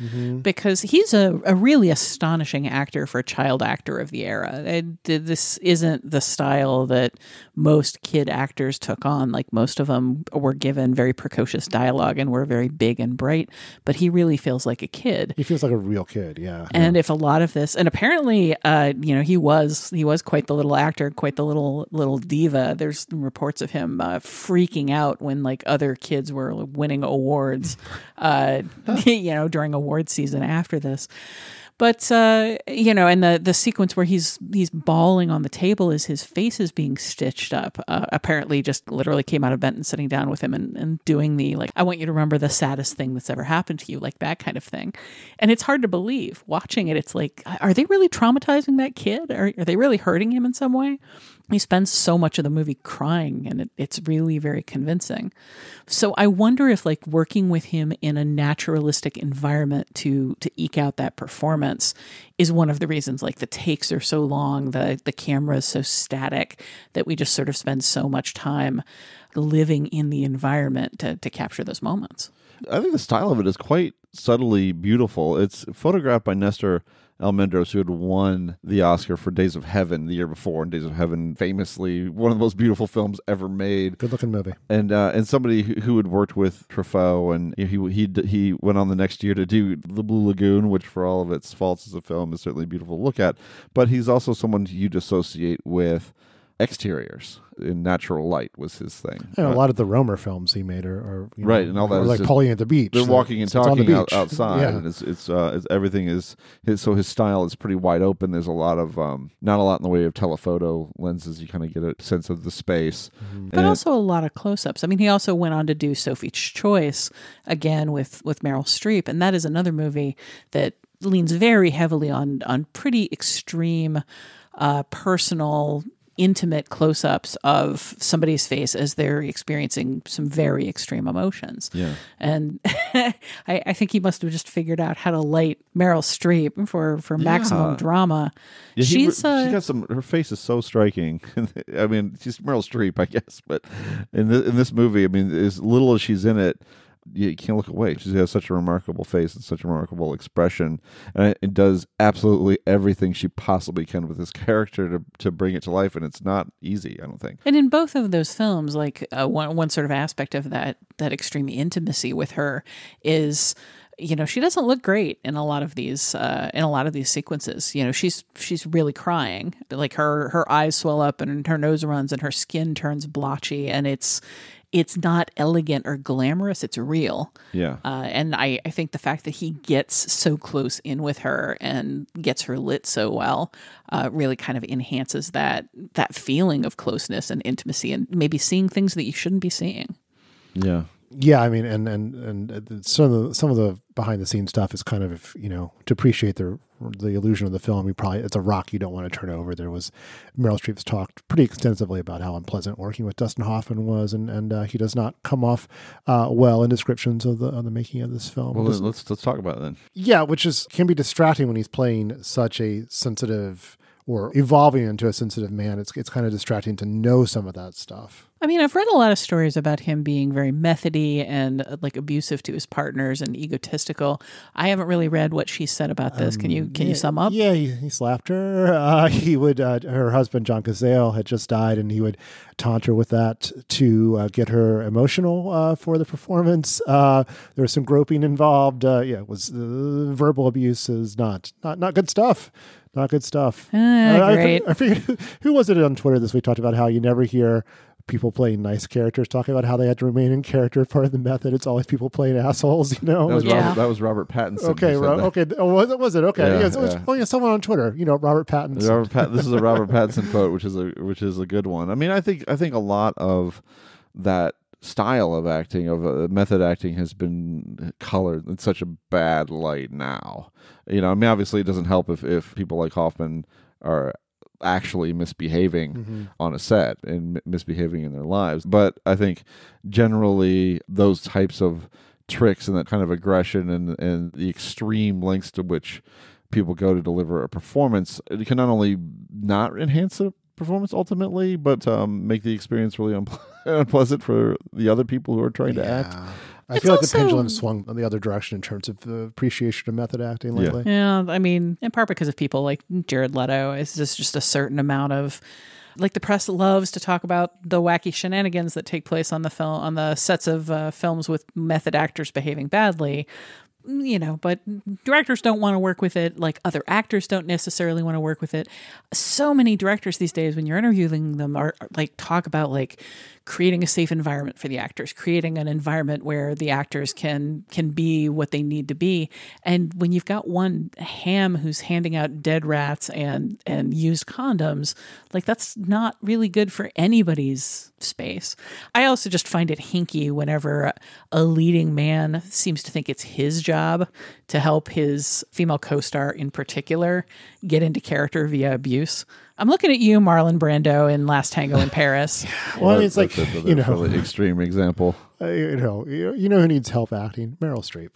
Speaker 3: because he's a, a really astonishing actor for a child actor of the era. And this isn't the style that most kid actors took on. Like most of them were given very precocious dialogue and were very big and bright, but he really feels like a kid.
Speaker 1: he feels like a real kid yeah
Speaker 3: And if a lot of this, and apparently, uh, you know, he was he was quite the little actor, quite the little little diva. There's reports of him uh, freaking out when like other kids were winning awards, uh, you know, during award season after this. But uh, you know, and the the sequence where he's he's bawling on the table is his face is being stitched up. Uh, apparently, just literally came out of Benton sitting down with him and, and doing the like, I want you to remember the saddest thing that's ever happened to you, like that kind of thing. And it's hard to believe watching it. It's like, are they really traumatizing that kid? Are, are they really hurting him in some way? He spends so much of the movie crying, and it, it's really very convincing. So I wonder if like working with him in a naturalistic environment to to eke out that performance is one of the reasons like the takes are so long, the the camera is so static that we just sort of spend so much time living in the environment to to capture those moments.
Speaker 2: I think the style of it is quite subtly beautiful. It's photographed by Nestor Almendros, who had won the Oscar for Days of Heaven the year before, and Days of Heaven, famously one of the most beautiful films ever made.
Speaker 1: good looking movie
Speaker 2: And uh, and somebody who, who had worked with Truffaut, and he he he went on the next year to do The Blue Lagoon, which for all of its faults as a film is certainly beautiful to look at. But he's also someone you'd associate with exteriors in natural light was his thing.
Speaker 1: And
Speaker 2: Uh,
Speaker 1: a lot of the Rohmer films he made are, are you know,
Speaker 2: right, and all that
Speaker 1: like
Speaker 2: just-
Speaker 1: Pauline at the beach.
Speaker 2: They're
Speaker 1: So
Speaker 2: walking and
Speaker 1: it's- it's on the
Speaker 2: talking out,
Speaker 1: beach.
Speaker 2: outside,
Speaker 1: Yeah.
Speaker 2: and it's it's, uh, it's everything is his. So his style is pretty wide open. There's a lot of um, not a lot in the way of telephoto lenses. You kind of get a sense of the space,
Speaker 3: but
Speaker 2: And-
Speaker 3: also a lot of close-ups. I mean, he also went on to do Sophie's Choice again with with Meryl Streep, and that is another movie that leans very heavily on on pretty extreme, uh, personal. Intimate close ups of somebody's face as they're experiencing some very extreme emotions.
Speaker 2: Yeah.
Speaker 3: And I, I think he must have just figured out how to light Meryl Streep for, for maximum
Speaker 2: Yeah.
Speaker 3: drama.
Speaker 2: Yeah, he-
Speaker 3: she's uh,
Speaker 2: she's got some. Her face is so striking. I mean, she's Meryl Streep, I guess, but in this, in this movie, I mean, as little as she's in it, you can't look away. She has such a remarkable face and such a remarkable expression, and it, does absolutely everything she possibly can with this character to to bring it to life. And it's not easy. I don't think.
Speaker 3: And in both of those films, like uh, one one sort of aspect of that that extreme intimacy with her is, you know, she doesn't look great in a lot of these uh, in a lot of these sequences. You know, she's she's really crying, like her her eyes swell up and her nose runs and her skin turns blotchy, and it's it's not elegant or glamorous. It's real.
Speaker 2: Yeah.
Speaker 3: Uh, and I, I think the fact that he gets so close in with her and gets her lit so well uh, really kind of enhances that that feeling of closeness and intimacy and maybe seeing things that you shouldn't be seeing.
Speaker 2: Yeah.
Speaker 1: Yeah, I mean, and and and some of the some of the behind the scenes stuff is kind of you know to appreciate the the illusion of the film. You probably it's a rock you don't want to turn over. There was Meryl Streep's talked pretty extensively about how unpleasant working with Dustin Hoffman was, and and uh, he does not come off uh, well in descriptions of the of the making of this film.
Speaker 2: Well,
Speaker 1: This-
Speaker 2: let's let's talk about it then.
Speaker 1: yeah, which is can be distracting when he's playing such a sensitive or evolving into a sensitive man. It's it's kind of distracting to know some of that stuff.
Speaker 3: I mean, I've read a lot of stories about him being very methody and uh, like abusive to his partners and egotistical. I haven't really read what she said about this. can you can you sum up?
Speaker 1: Um, Yeah, he, he slapped her. Uh, he would. Uh, her husband John Cazale had just died, and he would taunt her with that to uh, get her emotional uh, for the performance. Uh, there was some groping involved. Uh, yeah, it was uh, verbal abuse is not not not good stuff. Not good stuff.
Speaker 3: Ah,
Speaker 1: I- I,
Speaker 3: great.
Speaker 1: I forget who was it on Twitter this week talked about how you never hear people playing nice characters talking about how they had to remain in character part of the method. It's always people playing assholes, you know.
Speaker 2: That was,
Speaker 3: Yeah.
Speaker 2: Robert, that was Robert Pattinson.
Speaker 1: Okay, Ro- okay. Oh, was it? Was it okay?
Speaker 2: Yeah,
Speaker 1: it was,
Speaker 2: yeah.
Speaker 1: Oh, yeah. Someone on Twitter, you know, Robert Pattinson.
Speaker 2: Robert Pat- this is a Robert Pattinson quote, which is a which is a good one. I mean, I think I think a lot of that style of acting of uh, method acting has been colored in such a bad light now. You know, I mean, obviously, it doesn't help if if people like Hoffman are actually misbehaving
Speaker 1: Mm-hmm.
Speaker 2: on a set and m- misbehaving in their lives. But I think generally those types of tricks and that kind of aggression and and the extreme lengths to which people go to deliver a performance it can not only not enhance the performance ultimately but um, make the experience really unple- unpleasant for the other people who are trying to act
Speaker 1: Yeah. I
Speaker 3: It's
Speaker 1: feel like
Speaker 3: also-
Speaker 1: the pendulum swung in the other direction in terms of the appreciation of method acting
Speaker 2: Yeah.
Speaker 1: lately.
Speaker 3: Yeah, I mean, in part because of people like Jared Leto, it's just just a certain amount of like the press loves to talk about the wacky shenanigans that take place on the film on the sets of uh, films with method actors behaving badly. You know, but directors don't want to work with it. Like other actors don't necessarily want to work with it. So many directors these days, when you're interviewing them, are, are like talk about like creating a safe environment for the actors, creating an environment where the actors can can be what they need to be. And when you've got one ham who's handing out dead rats and and used condoms, like that's not really good for anybody's space. I also just find it hinky whenever a leading man seems to think it's his job to help his female co-star in particular get into character via abuse. I'm looking at you, Marlon Brando, in Last Tango in Paris.
Speaker 1: Well, I mean, it's like
Speaker 2: That's a-
Speaker 1: you know,
Speaker 2: really extreme example
Speaker 1: uh, you know, you you know who needs help acting? Meryl Streep.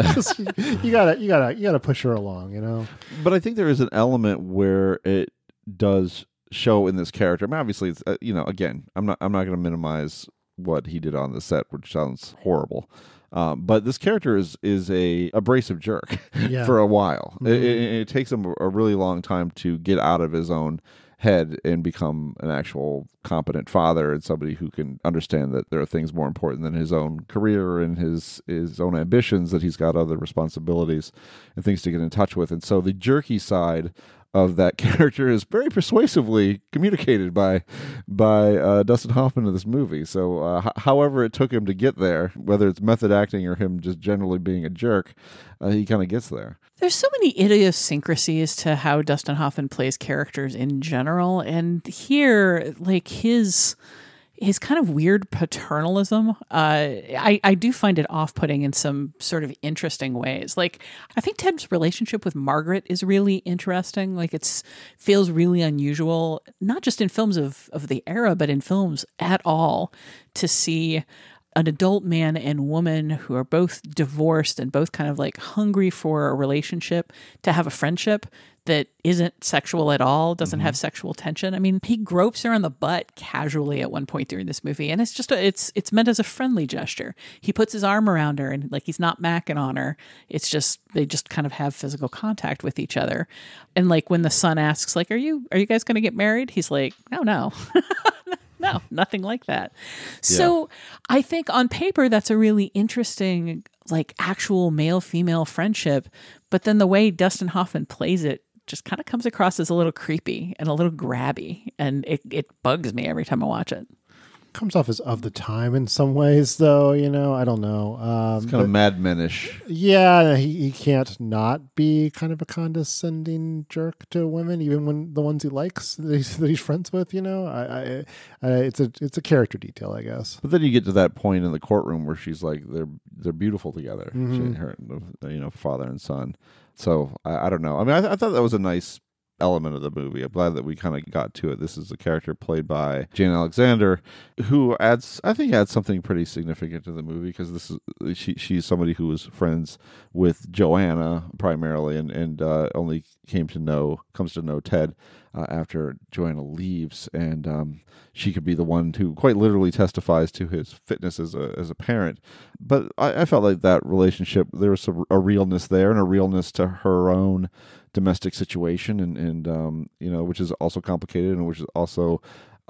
Speaker 1: Just- you gotta, you gotta, you gotta push her along. You know.
Speaker 2: but I think there is an element where it does show in this character. I mean, obviously, it's uh, you know, again, I'm not I'm not going to minimize what he did on the set, which sounds horrible. Um, but this character is is a abrasive jerk
Speaker 1: Yeah.
Speaker 2: for a while. It, it, it takes him a really long time to get out of his own head and become an actual competent father and somebody who can understand that there are things more important than his own career and his his own ambitions that he's got other responsibilities and things to get in touch with and so the jerky side of that character is very persuasively communicated by by uh, Dustin Hoffman in this movie. So, uh, h- however it took him to get there, whether it's method acting or him just generally being a jerk, uh, he kind of gets there.
Speaker 3: There's so many idiosyncrasies to how Dustin Hoffman plays characters in general, and here, like his his kind of weird paternalism, uh, I I do find it off putting in some sort of interesting ways. Like I think Ted's relationship with Margaret is really interesting. Like it feels really unusual, not just in films of of the era, but in films at all, to see an adult man and woman who are both divorced and both kind of like hungry for a relationship to have a friendship that isn't sexual at all, doesn't have mm-hmm. sexual tension. I mean, he gropes her on the butt casually at one point during this movie, and it's just a, it's it's meant as a friendly gesture. He puts his arm around her and like he's not macking on her. It's just they just kind of have physical contact with each other. And like when the son asks like, "Are you are you guys going to get married?" He's like, "No, no." no, nothing like that. So I think on paper that's a really interesting, like actual male female friendship. But then the way Dustin Hoffman plays it just kind of comes across as a little creepy and a little grabby. And it, it bugs me every time I watch it.
Speaker 1: Comes off as of the time in some ways, though. You know, I don't know. Um,
Speaker 2: It's kind of Mad Menish.
Speaker 1: Yeah, he, he can't not be kind of a condescending jerk to women, even when the ones he likes that he's, that he's friends with. You know, I, I, I, it's a it's a character detail, I guess.
Speaker 2: But then you get to that point in the courtroom where she's like, they're they're beautiful together. She
Speaker 1: Mhm.
Speaker 2: and her, you know, father and son. So I, I don't know. I mean, I, I thought that was a nice element of the movie. I'm glad that we kind of got to it. This is a character played by Jane Alexander, who adds, I think, adds something pretty significant to the movie because this is she she's somebody who was friends with Joanna primarily, and and uh, only came to know comes to know Ted uh, after Joanna leaves, and um, she could be the one who quite literally testifies to his fitness as a as a parent. But I, I felt like that relationship there was a, a realness there and a realness to her own domestic situation, and and um, you know, which is also complicated and which is also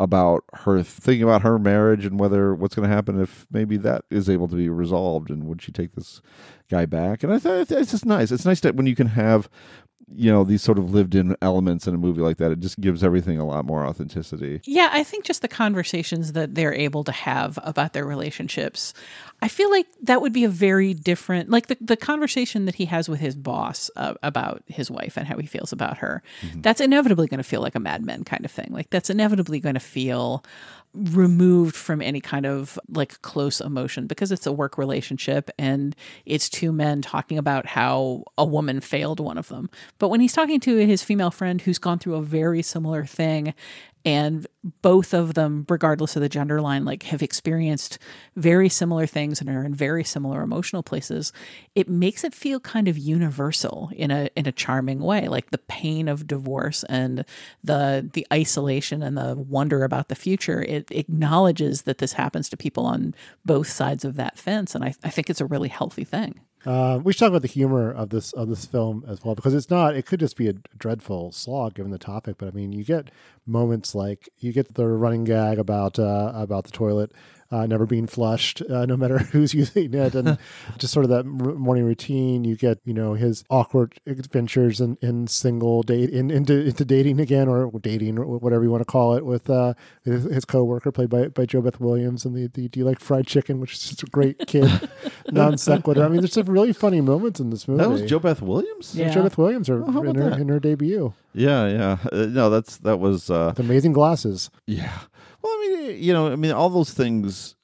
Speaker 2: about her thinking about her marriage and whether what's going to happen if maybe that is able to be resolved and would she take this guy back? And i thought it's just nice. It's nice that when you can have you know these sort of lived in elements in a movie like that it just gives everything a lot more authenticity
Speaker 3: Yeah, I think just the conversations that they're able to have about their relationships. I feel like that would be a very different, like the, the conversation that he has with his boss uh, about his wife and how he feels about her. That's inevitably going to feel like a Mad Men kind of thing. Like that's inevitably going to feel removed from any kind of like close emotion because it's a work relationship and it's two men talking about how a woman failed one of them. But when he's talking to his female friend who's gone through a very similar thing and both of them regardless of the gender line like have experienced very similar things and are in very similar emotional places. It makes it feel kind of universal in a in a charming way like the pain of divorce and the the isolation and the wonder about the future. It acknowledges that this happens to people on both sides of that fence. And i, I think it's a really healthy thing
Speaker 1: Uh, we should talk about the humor of this of this film as well because it's not. It could just be a dreadful slog given the topic, but I mean, you get moments like you get the running gag about uh, about the toilet uh, never being flushed, uh, no matter who's using it, and just sort of that m- morning routine. You get you know his awkward adventures in, in single date in, into into dating again or dating or whatever you want to call it with uh, his, his coworker played by by JoBeth Williams and the, the Do you like fried chicken, which is just a great kid non sequitur. I mean, there's some really funny moments in this movie.
Speaker 2: that was JoBeth Williams
Speaker 1: Yeah. JoBeth Williams her,
Speaker 2: Oh,
Speaker 1: in, her,
Speaker 2: that?
Speaker 1: in her debut.
Speaker 2: yeah yeah uh, no that's that was uh
Speaker 1: With amazing glasses.
Speaker 2: Yeah. Well, I mean, you know, I mean, all those things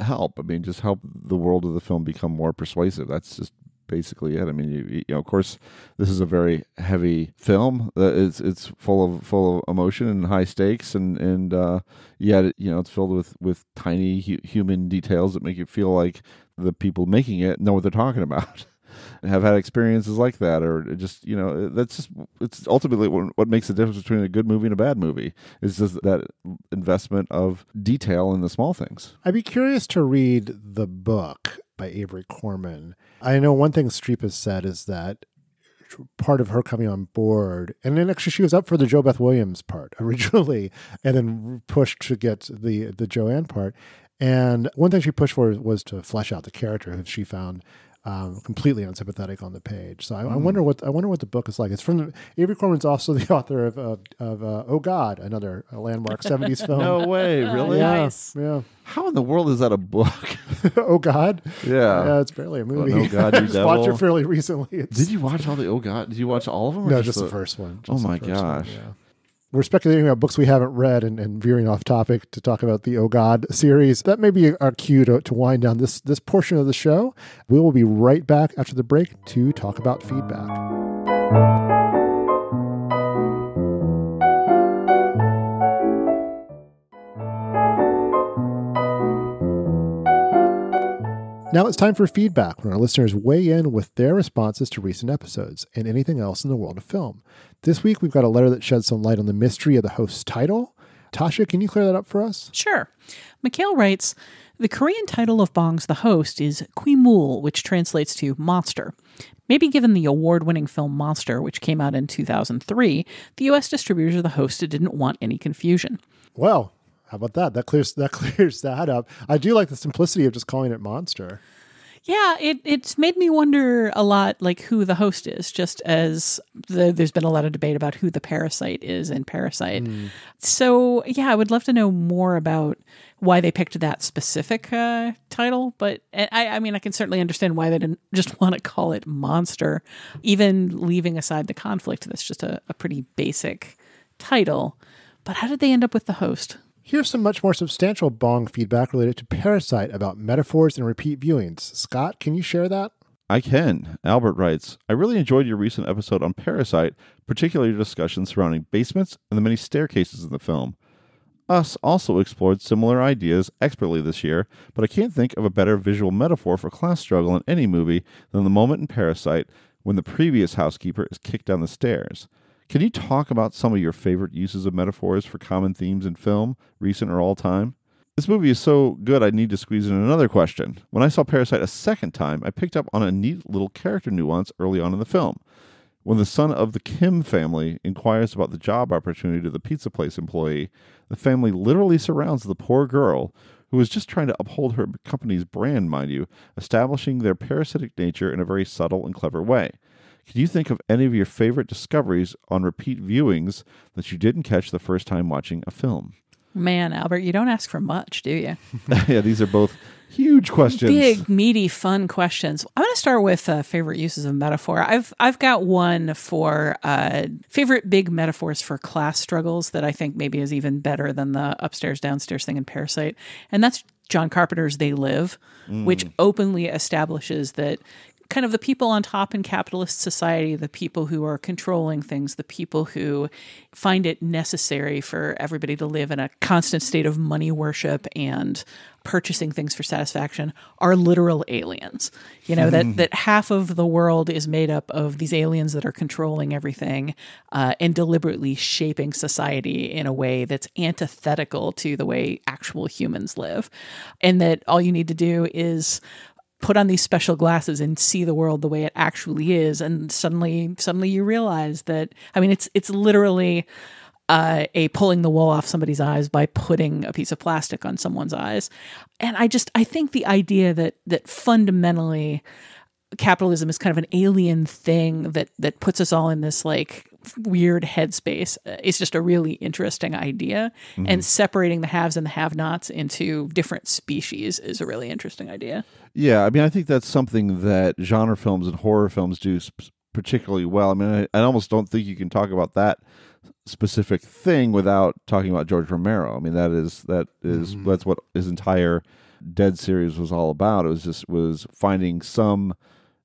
Speaker 2: help. I mean, just help the world of the film become more persuasive. That's just basically it. I mean, you, you know, of course, this is a very heavy film. Uh, It's it's full of full of emotion and high stakes, and and uh, yet you know, it's filled with with tiny hu- human details that make you feel like the people making it know what they're talking about. have had experiences like that or just you know that's just it's ultimately what, what makes the difference between a good movie and a bad movie is just that investment of detail in the small things
Speaker 1: I'd be curious to read the book by Avery Corman. I know one thing Streep has said is that part of her coming on board, and then actually she was up for the JoBeth Williams part originally, and then pushed to get the the Joanne part. And one thing she pushed for was to flesh out the character, who she found um, completely unsympathetic on the page. So I, I, wonder what I wonder what the book is like. It's from Avery Corman's also the author of of, of uh, Oh God, another landmark '70s film.
Speaker 2: no way, really?
Speaker 1: Yeah,
Speaker 3: Nice.
Speaker 1: yeah.
Speaker 2: How in the world is that a book?
Speaker 1: oh God,
Speaker 2: Yeah.
Speaker 1: yeah. It's barely a movie.
Speaker 2: Oh God, you
Speaker 1: just watched it fairly recently. It's,
Speaker 2: Did you watch all the Oh God? Did you watch all of them? or
Speaker 1: No, just the first one.
Speaker 2: Oh
Speaker 1: Just the
Speaker 2: my
Speaker 1: first one,
Speaker 2: gosh.
Speaker 1: yeah. We're speculating about books we haven't read and, and veering off topic to talk about the Oh God series. That may be our cue to, to wind down this this portion of the show. We will be right back after the break to talk about feedback. Now it's time for feedback when our listeners weigh in with their responses to recent episodes and anything else in the world of film. This week we've got a letter that sheds some light on the mystery of the host's title. Tasha, can you clear that up for us?
Speaker 3: Sure. Mikhail writes The Korean title of Bong's The Host is Gwoemul, which translates to monster. Maybe given the award winning film Monster, which came out in 2003, the US distributors of The Host didn't want any confusion.
Speaker 1: Well, how about that? That clears that clears that up. I do like the simplicity of just calling it monster.
Speaker 3: Yeah, it, it's made me wonder a lot, like who the host is. Just as the, there's been a lot of debate about who the parasite is in Parasite. So yeah, I would love to know more about why they picked that specific uh, title. But I, I mean, I can certainly understand why they didn't just want to call it Monster, even leaving aside the conflict. That's just a, a pretty basic title. But how did they end up with the host?
Speaker 1: Here's some much more substantial Bong feedback related to Parasite about metaphors and repeat viewings. Scott, can you share that?
Speaker 2: I can. Albert writes, I really enjoyed your recent episode on Parasite, particularly your discussion surrounding basements and the many staircases in the film. Us also explored similar ideas expertly this year, but I can't think of a better visual metaphor for class struggle in any movie than the moment in Parasite when the previous housekeeper is kicked down the stairs. Can you talk about some of your favorite uses of metaphors for common themes in film, recent or all time? This movie is so good, I need to squeeze in another question. When I saw Parasite a second time, I picked up on a neat little character nuance early on in the film. When the son of the Kim family inquires about the job opportunity to the pizza place employee, the family literally surrounds the poor girl, who is just trying to uphold her company's brand, mind you, establishing their parasitic nature in a very subtle and clever way. Can you think of any of your favorite discoveries on repeat viewings that you didn't catch the first time watching a film?
Speaker 3: Man, Albert, you don't ask for much, do you?
Speaker 2: yeah, these are both huge questions.
Speaker 3: Big, meaty, fun questions. I'm going to start with uh, favorite uses of metaphor. I've I've got one for uh, favorite big metaphors for class struggles that I think maybe is even better than the upstairs downstairs thing in Parasite, and that's John Carpenter's They Live, which openly establishes that kind of the people on top in capitalist society, the people who are controlling things, the people who find it necessary for everybody to live in a constant state of money worship and purchasing things for satisfaction are literal aliens. You know, that, that half of the world is made up of these aliens that are controlling everything uh, and deliberately shaping society in a way that's antithetical to the way actual humans live. And that all you need to do is put on these special glasses and see the world the way it actually is and suddenly suddenly you realize that i mean it's it's literally uh, a pulling the wool off somebody's eyes by putting a piece of plastic on someone's eyes. And i just i think the idea that that fundamentally capitalism is kind of an alien thing that that puts us all in this like weird headspace uh, is just a really interesting idea and separating the haves and the have-nots into different species is a really interesting idea
Speaker 2: Yeah, I mean, I think that's something that genre films and horror films do sp- particularly well. I mean, I, I almost don't think you can talk about that specific thing without talking about George Romero. I mean, that is that is- that's what his entire Dead series was all about. It was just was finding some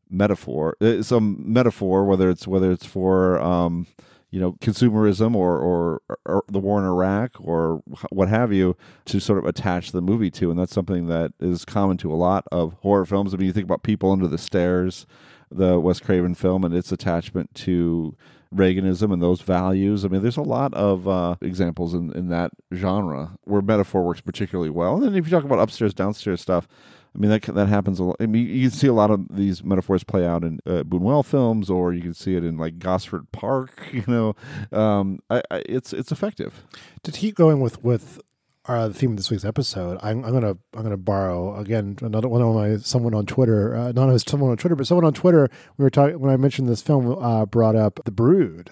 Speaker 2: metaphor, uh, some metaphor, whether it's whether it's for um, you know consumerism or, or or the war in Iraq or what have you, to sort of attach the movie to, and that's something that is common to a lot of horror films. I mean, you think about People Under the Stairs, the Wes Craven film, and its attachment to Reaganism and those values. I mean, there's a lot of uh, examples in, in that genre where metaphor works particularly well. And then if you talk about upstairs, downstairs stuff, I mean, that that happens a lot. I mean, you can see a lot of these metaphors play out in uh, Buñuel films, or you can see it in like Gosford Park. You know, um, I, I, it's it's effective.
Speaker 1: To keep going with with uh, the theme of this week's episode, I'm, I'm gonna I'm gonna borrow again another one of my someone on Twitter, uh, not as someone on Twitter, but someone on Twitter. We were talking when I mentioned this film, uh, brought up The Brood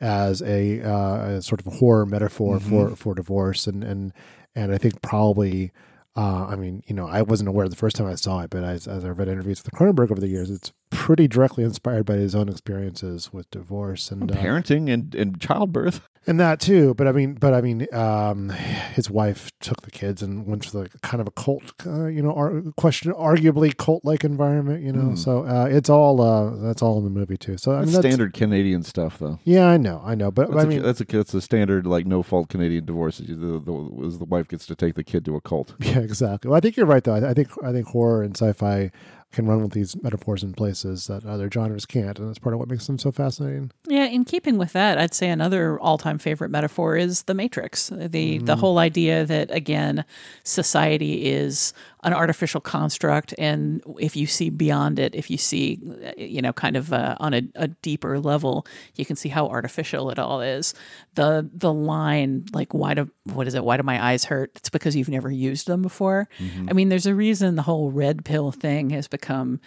Speaker 1: as a, uh, a sort of horror metaphor for for divorce, and and and I think probably. Uh, I mean, you know, I wasn't aware the first time I saw it, but as, as I've read interviews with Cronenberg over the years, it's pretty directly inspired by his own experiences with divorce and uh,
Speaker 2: Parenting and, and childbirth.
Speaker 1: and that too. But I mean, but I mean, um, his wife took the kids and went to the kind of a cult, uh, you know, ar- question, arguably cult-like environment, you know. So uh, it's all uh, that's all in the movie too. So I mean,
Speaker 2: That's
Speaker 1: that's,
Speaker 2: standard Canadian stuff, though.
Speaker 1: Yeah, I know, I know, but
Speaker 2: That's,
Speaker 1: I
Speaker 2: a,
Speaker 1: mean,
Speaker 2: that's a that's a standard like no fault Canadian divorce. The, the, the, is the wife gets to take the kid to a cult.
Speaker 1: yeah, exactly. Well, I think you're right though. I, I think I think horror and sci-fi can run with these metaphors in places that other genres can't, and that's part of what makes them so fascinating.
Speaker 3: Yeah, in keeping with that, I'd say another all-time favorite metaphor is the Matrix. The the mm. whole idea that again, society is an artificial construct, and if you see beyond it, if you see, you know, kind of uh, on a, a deeper level, you can see how artificial it all is. The the line like why do what is it? Why do my eyes hurt? It's because you've never used them before. I mean, there's a reason the whole red pill thing has become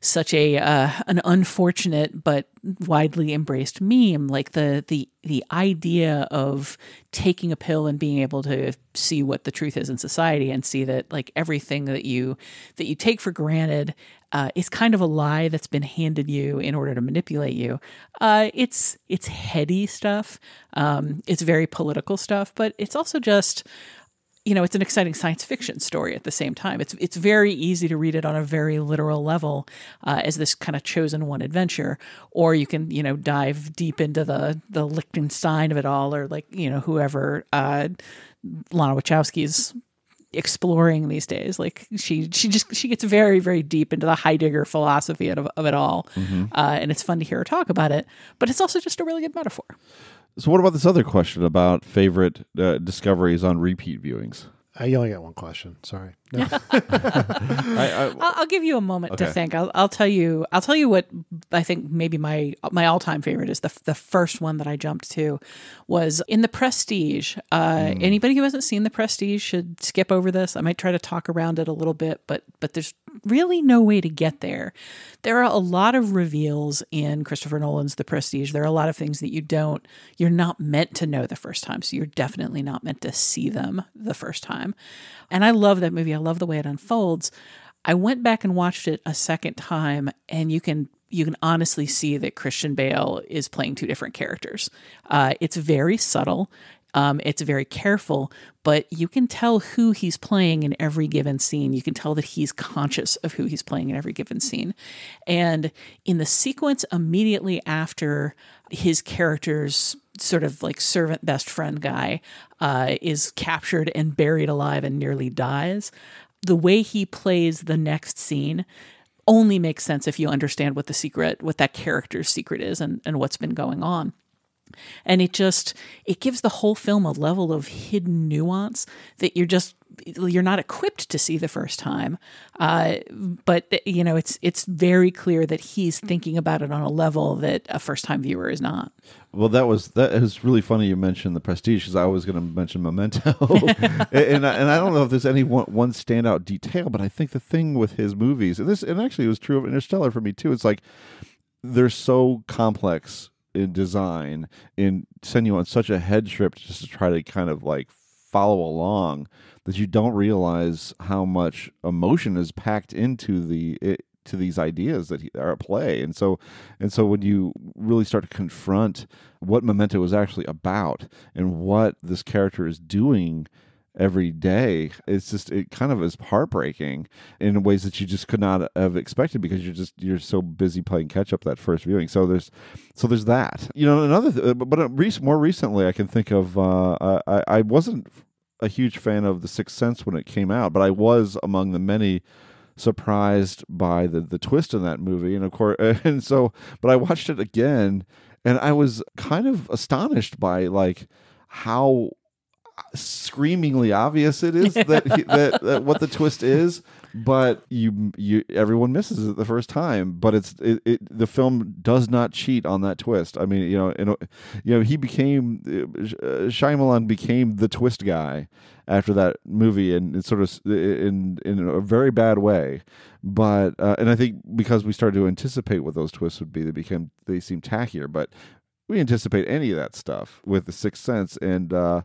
Speaker 3: such a uh, an unfortunate but widely embraced meme like the the the idea of taking a pill and being able to see what the truth is in society and see that like everything that you that you take for granted uh, is kind of a lie that's been handed you in order to manipulate you. Uh, it's it's heady stuff. Um, it's very political stuff, but it's also just you know, it's an exciting science fiction story at the same time. It's it's very easy to read it on a very literal level uh, as this kind of chosen one adventure, or you can you know dive deep into the the Liechtenstein of it all, or like you know whoever uh, Lana Wachowski's exploring these days. Like she she just she gets very very deep into the Heidegger philosophy of, of it all, uh, and it's fun to hear her talk about it. But it's also just a really good metaphor.
Speaker 2: So, what about this other question about favorite uh, discoveries on repeat viewings?
Speaker 1: I only got one question. Sorry. No.
Speaker 2: I, I,
Speaker 3: I'll, I'll give you a moment to think. I'll, I'll tell you. I'll tell you what I think. Maybe my my all time favorite is the the first one that I jumped to was in the Prestige. Uh, Anybody who hasn't seen the Prestige should skip over this. I might try to talk around it a little bit, but but there's really no way to get there. There are a lot of reveals in Christopher Nolan's The Prestige. There are a lot of things that you don't. You're not meant to know the first time, so you're definitely not meant to see them the first time. And I love that movie. I love the way it unfolds. I went back and watched it a second time, and you can you can honestly see that Christian Bale is playing two different characters. Uh, it's very subtle. Um, it's very careful, but you can tell who he's playing in every given scene. You can tell that he's conscious of who he's playing in every given scene. And in the sequence immediately after his character's sort of like servant best friend guy uh, is captured and buried alive and nearly dies, the way he plays the next scene only makes sense if you understand what the secret, what that character's secret is and, and what's been going on and it just it gives the whole film a level of hidden nuance that you're just you're not equipped to see the first time uh, but you know it's it's very clear that he's thinking about it on a level that a first time viewer is not
Speaker 2: well, that was that is really funny. You mentioned the Prestige because I was going to mention Memento, and I, and I don't know if there's any one, one standout detail, but I think the thing with his movies, and this and actually it was true of Interstellar for me too. It's like they're so complex in design and send you on such a head trip just to try to kind of like follow along that you don't realize how much emotion is packed into the it, to these ideas that are at play. And so and so when you really start to confront what memento is actually about and what this character is doing every day. It's just it kind of is heartbreaking in ways that you just could not have expected because you're just you're so busy playing catch up that first viewing. So there's so there's that. You know another th- but uh, more recently i can think of uh I, I wasn't a huge fan of the sixth sense when it came out but i was among the many surprised by the the twist in that movie. And of course and so but i watched it again and i was kind of astonished by like how screamingly obvious it is that, he, that that what the twist is, but you you everyone misses it the first time. But it's it, it the film does not cheat on that twist. I mean, you know, in, you know, he became uh, Shyamalan became the twist guy after that movie, and it's sort of in in a very bad way. But uh, and I think because we started to anticipate what those twists would be, they became they seem tackier. But we anticipate any of that stuff with the Sixth Sense, and uh,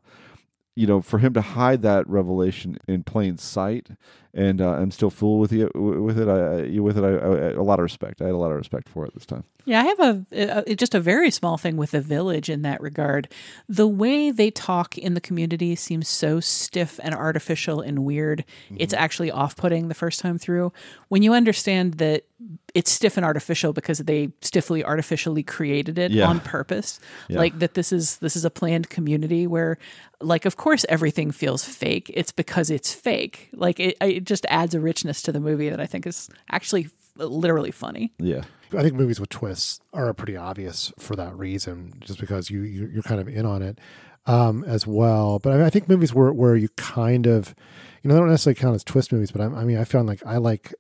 Speaker 2: you know, for him to hide that revelation in plain sight and uh, I'm still fool with you with it. I, with it, I, I, a lot of respect. I had a lot of respect for it this time.
Speaker 3: Yeah, I have a, a, just a very small thing with the village in that regard. The way they talk in the community seems so stiff and artificial and weird. Mm-hmm. It's actually off-putting the first time through. When you understand that it's stiff and artificial because they stiffly artificially created it yeah. on purpose, yeah. like that this is this is a planned community where like of course everything feels fake. It's because it's fake. Like it, it just adds a richness to the movie that I think is actually literally funny.
Speaker 2: Yeah.
Speaker 1: I think movies with twists are pretty obvious for that reason, just because you, you are kind of in on it um, as well. But I, mean, I, think movies where where you kind of, you know, they don't necessarily count as twist movies, but I, I mean, I found like I like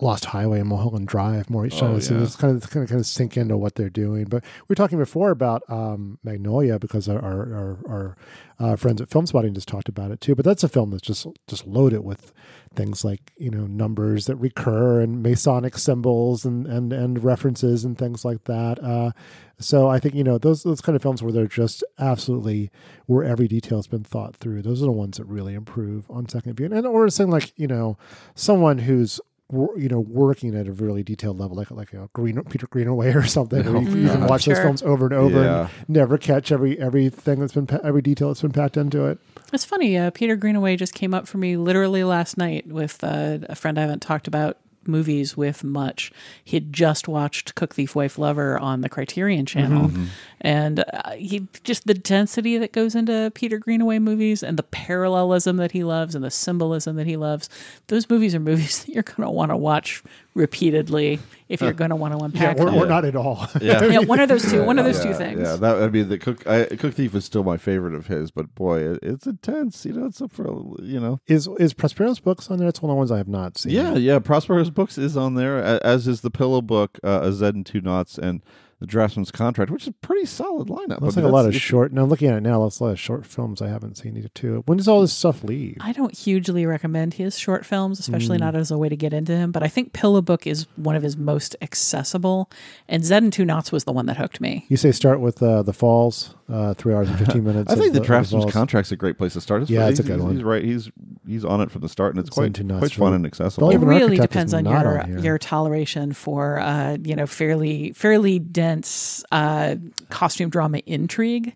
Speaker 1: Lost Highway and Mulholland Drive more each time. Oh, so it's kind of kind of kind of sink into what they're doing. But we were talking before about um, Magnolia because our our, our uh, friends at Filmspotting just talked about it too. But that's a film that's just just loaded with things like you know numbers that recur and Masonic symbols and and and references and things like that. Uh, so I think you know those those kind of films where they're just absolutely where every detail has been thought through. Those are the ones that really improve on second view. And or something like you know someone who's you know, working at a really detailed level, like like a Green, Peter Greenaway or something. Oh, you, you, can watch sure. those films over and over yeah. and never catch every everything that's been every detail that's been packed into it.
Speaker 3: It's funny. Uh, Peter Greenaway just came up for me literally last night with uh, a friend I haven't talked about movies with much. He'd just watched Cook Thief Wife Lover on the Criterion Channel, mm-hmm. and uh, he just the density that goes into Peter Greenaway movies and the parallelism that he loves and the symbolism that he loves. Those movies are movies that you're going to want to watch repeatedly if you're going to want to unpack.
Speaker 1: Yeah, we're,
Speaker 3: them.
Speaker 1: we're not at all.
Speaker 2: Yeah.
Speaker 3: yeah, one of those two. One of those
Speaker 2: yeah,
Speaker 3: two things.
Speaker 2: Yeah, that I mean the cook I, Cook Thief is still my favorite of his, but boy, it, it's intense. You know, it's up for you know.
Speaker 1: Is is Prospero's books on there? It's one of the ones I have not seen.
Speaker 2: Yeah, yeah. Prospero's books is on there, as is the Pillow book, uh, a Z and Two Noughts, and the Draftsman's Contract, which is a pretty solid lineup.
Speaker 1: Looks I mean, like a lot of short. Now looking at it now, looks a lot of short films I haven't seen either too. When does all this stuff leave?
Speaker 3: I don't hugely recommend his short films, especially mm. not as a way to get into him. But I think Pillow Book is one of his most accessible, and Z and Two Noughts was the one that hooked me.
Speaker 1: You say start with uh, the Falls, uh, three hours and fifteen minutes.
Speaker 2: I think the, the Draftsman's Contract's a great place to start.
Speaker 1: It's yeah, it's a good
Speaker 2: he's,
Speaker 1: one.
Speaker 2: He's right. He's he's on it from the start, and it's quite quite fun and accessible.
Speaker 3: It really depends on your on your toleration for uh, you know fairly fairly dense. Uh, uh, costume drama intrigue.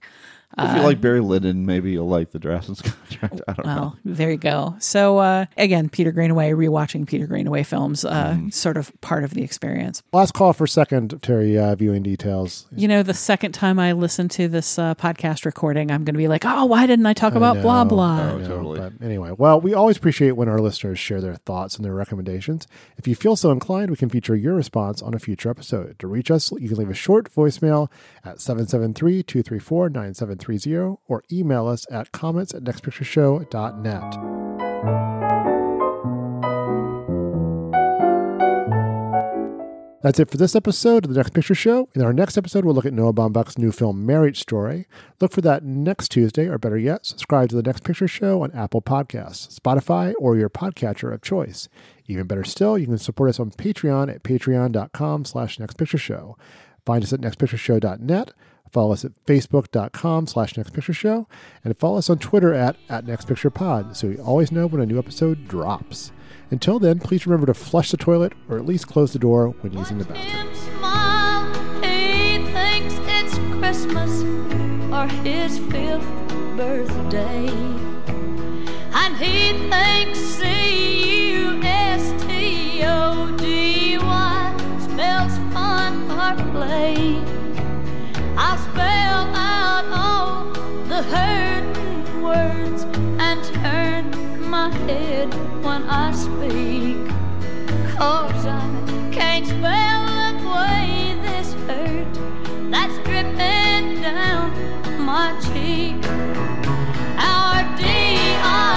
Speaker 2: If you like Barry Lyndon, maybe you'll like the Draftsman's Contract. I don't
Speaker 3: well,
Speaker 2: know.
Speaker 3: there you go. So uh, again, Peter Greenaway, rewatching Peter Greenaway films, uh, mm. sort of part of the experience.
Speaker 1: Last call for second Terry uh, viewing details.
Speaker 3: You know, the second time I listen to this uh, podcast recording, I'm going to be like, oh, why didn't I talk I about know, blah blah?
Speaker 2: Oh, totally.
Speaker 1: But anyway, well, we always appreciate when our listeners share their thoughts and their recommendations. If you feel so inclined, we can feature your response on a future episode. To reach us, you can leave a short voicemail at 773 234 9730 or email us at comments at nextpictureshow.net. That's it for this episode of The Next Picture Show. In our next episode, we'll look at Noah Baumbach's new film, Marriage Story. Look for that next Tuesday, or better yet, subscribe to The Next Picture Show on Apple Podcasts, Spotify, or your podcatcher of choice. Even better still, you can support us on Patreon at patreon.com slash nextpictureshow. Find us at nextpictureshow.net Follow us at facebook.com slash nextpictureshow and follow us on Twitter at, at nextpicturepod so you always know when a new episode drops. Until then, please remember to flush the toilet or at least close the door when using the bathroom.
Speaker 7: Smile, he thinks it's Christmas or his fifth birthday. And he thinks C-U-S-T-O-D-Y spells fun or play out all the hurt words and turn my head when I speak. Cause I can't spell away this hurt that's dripping down my cheek. Our D-I-V-O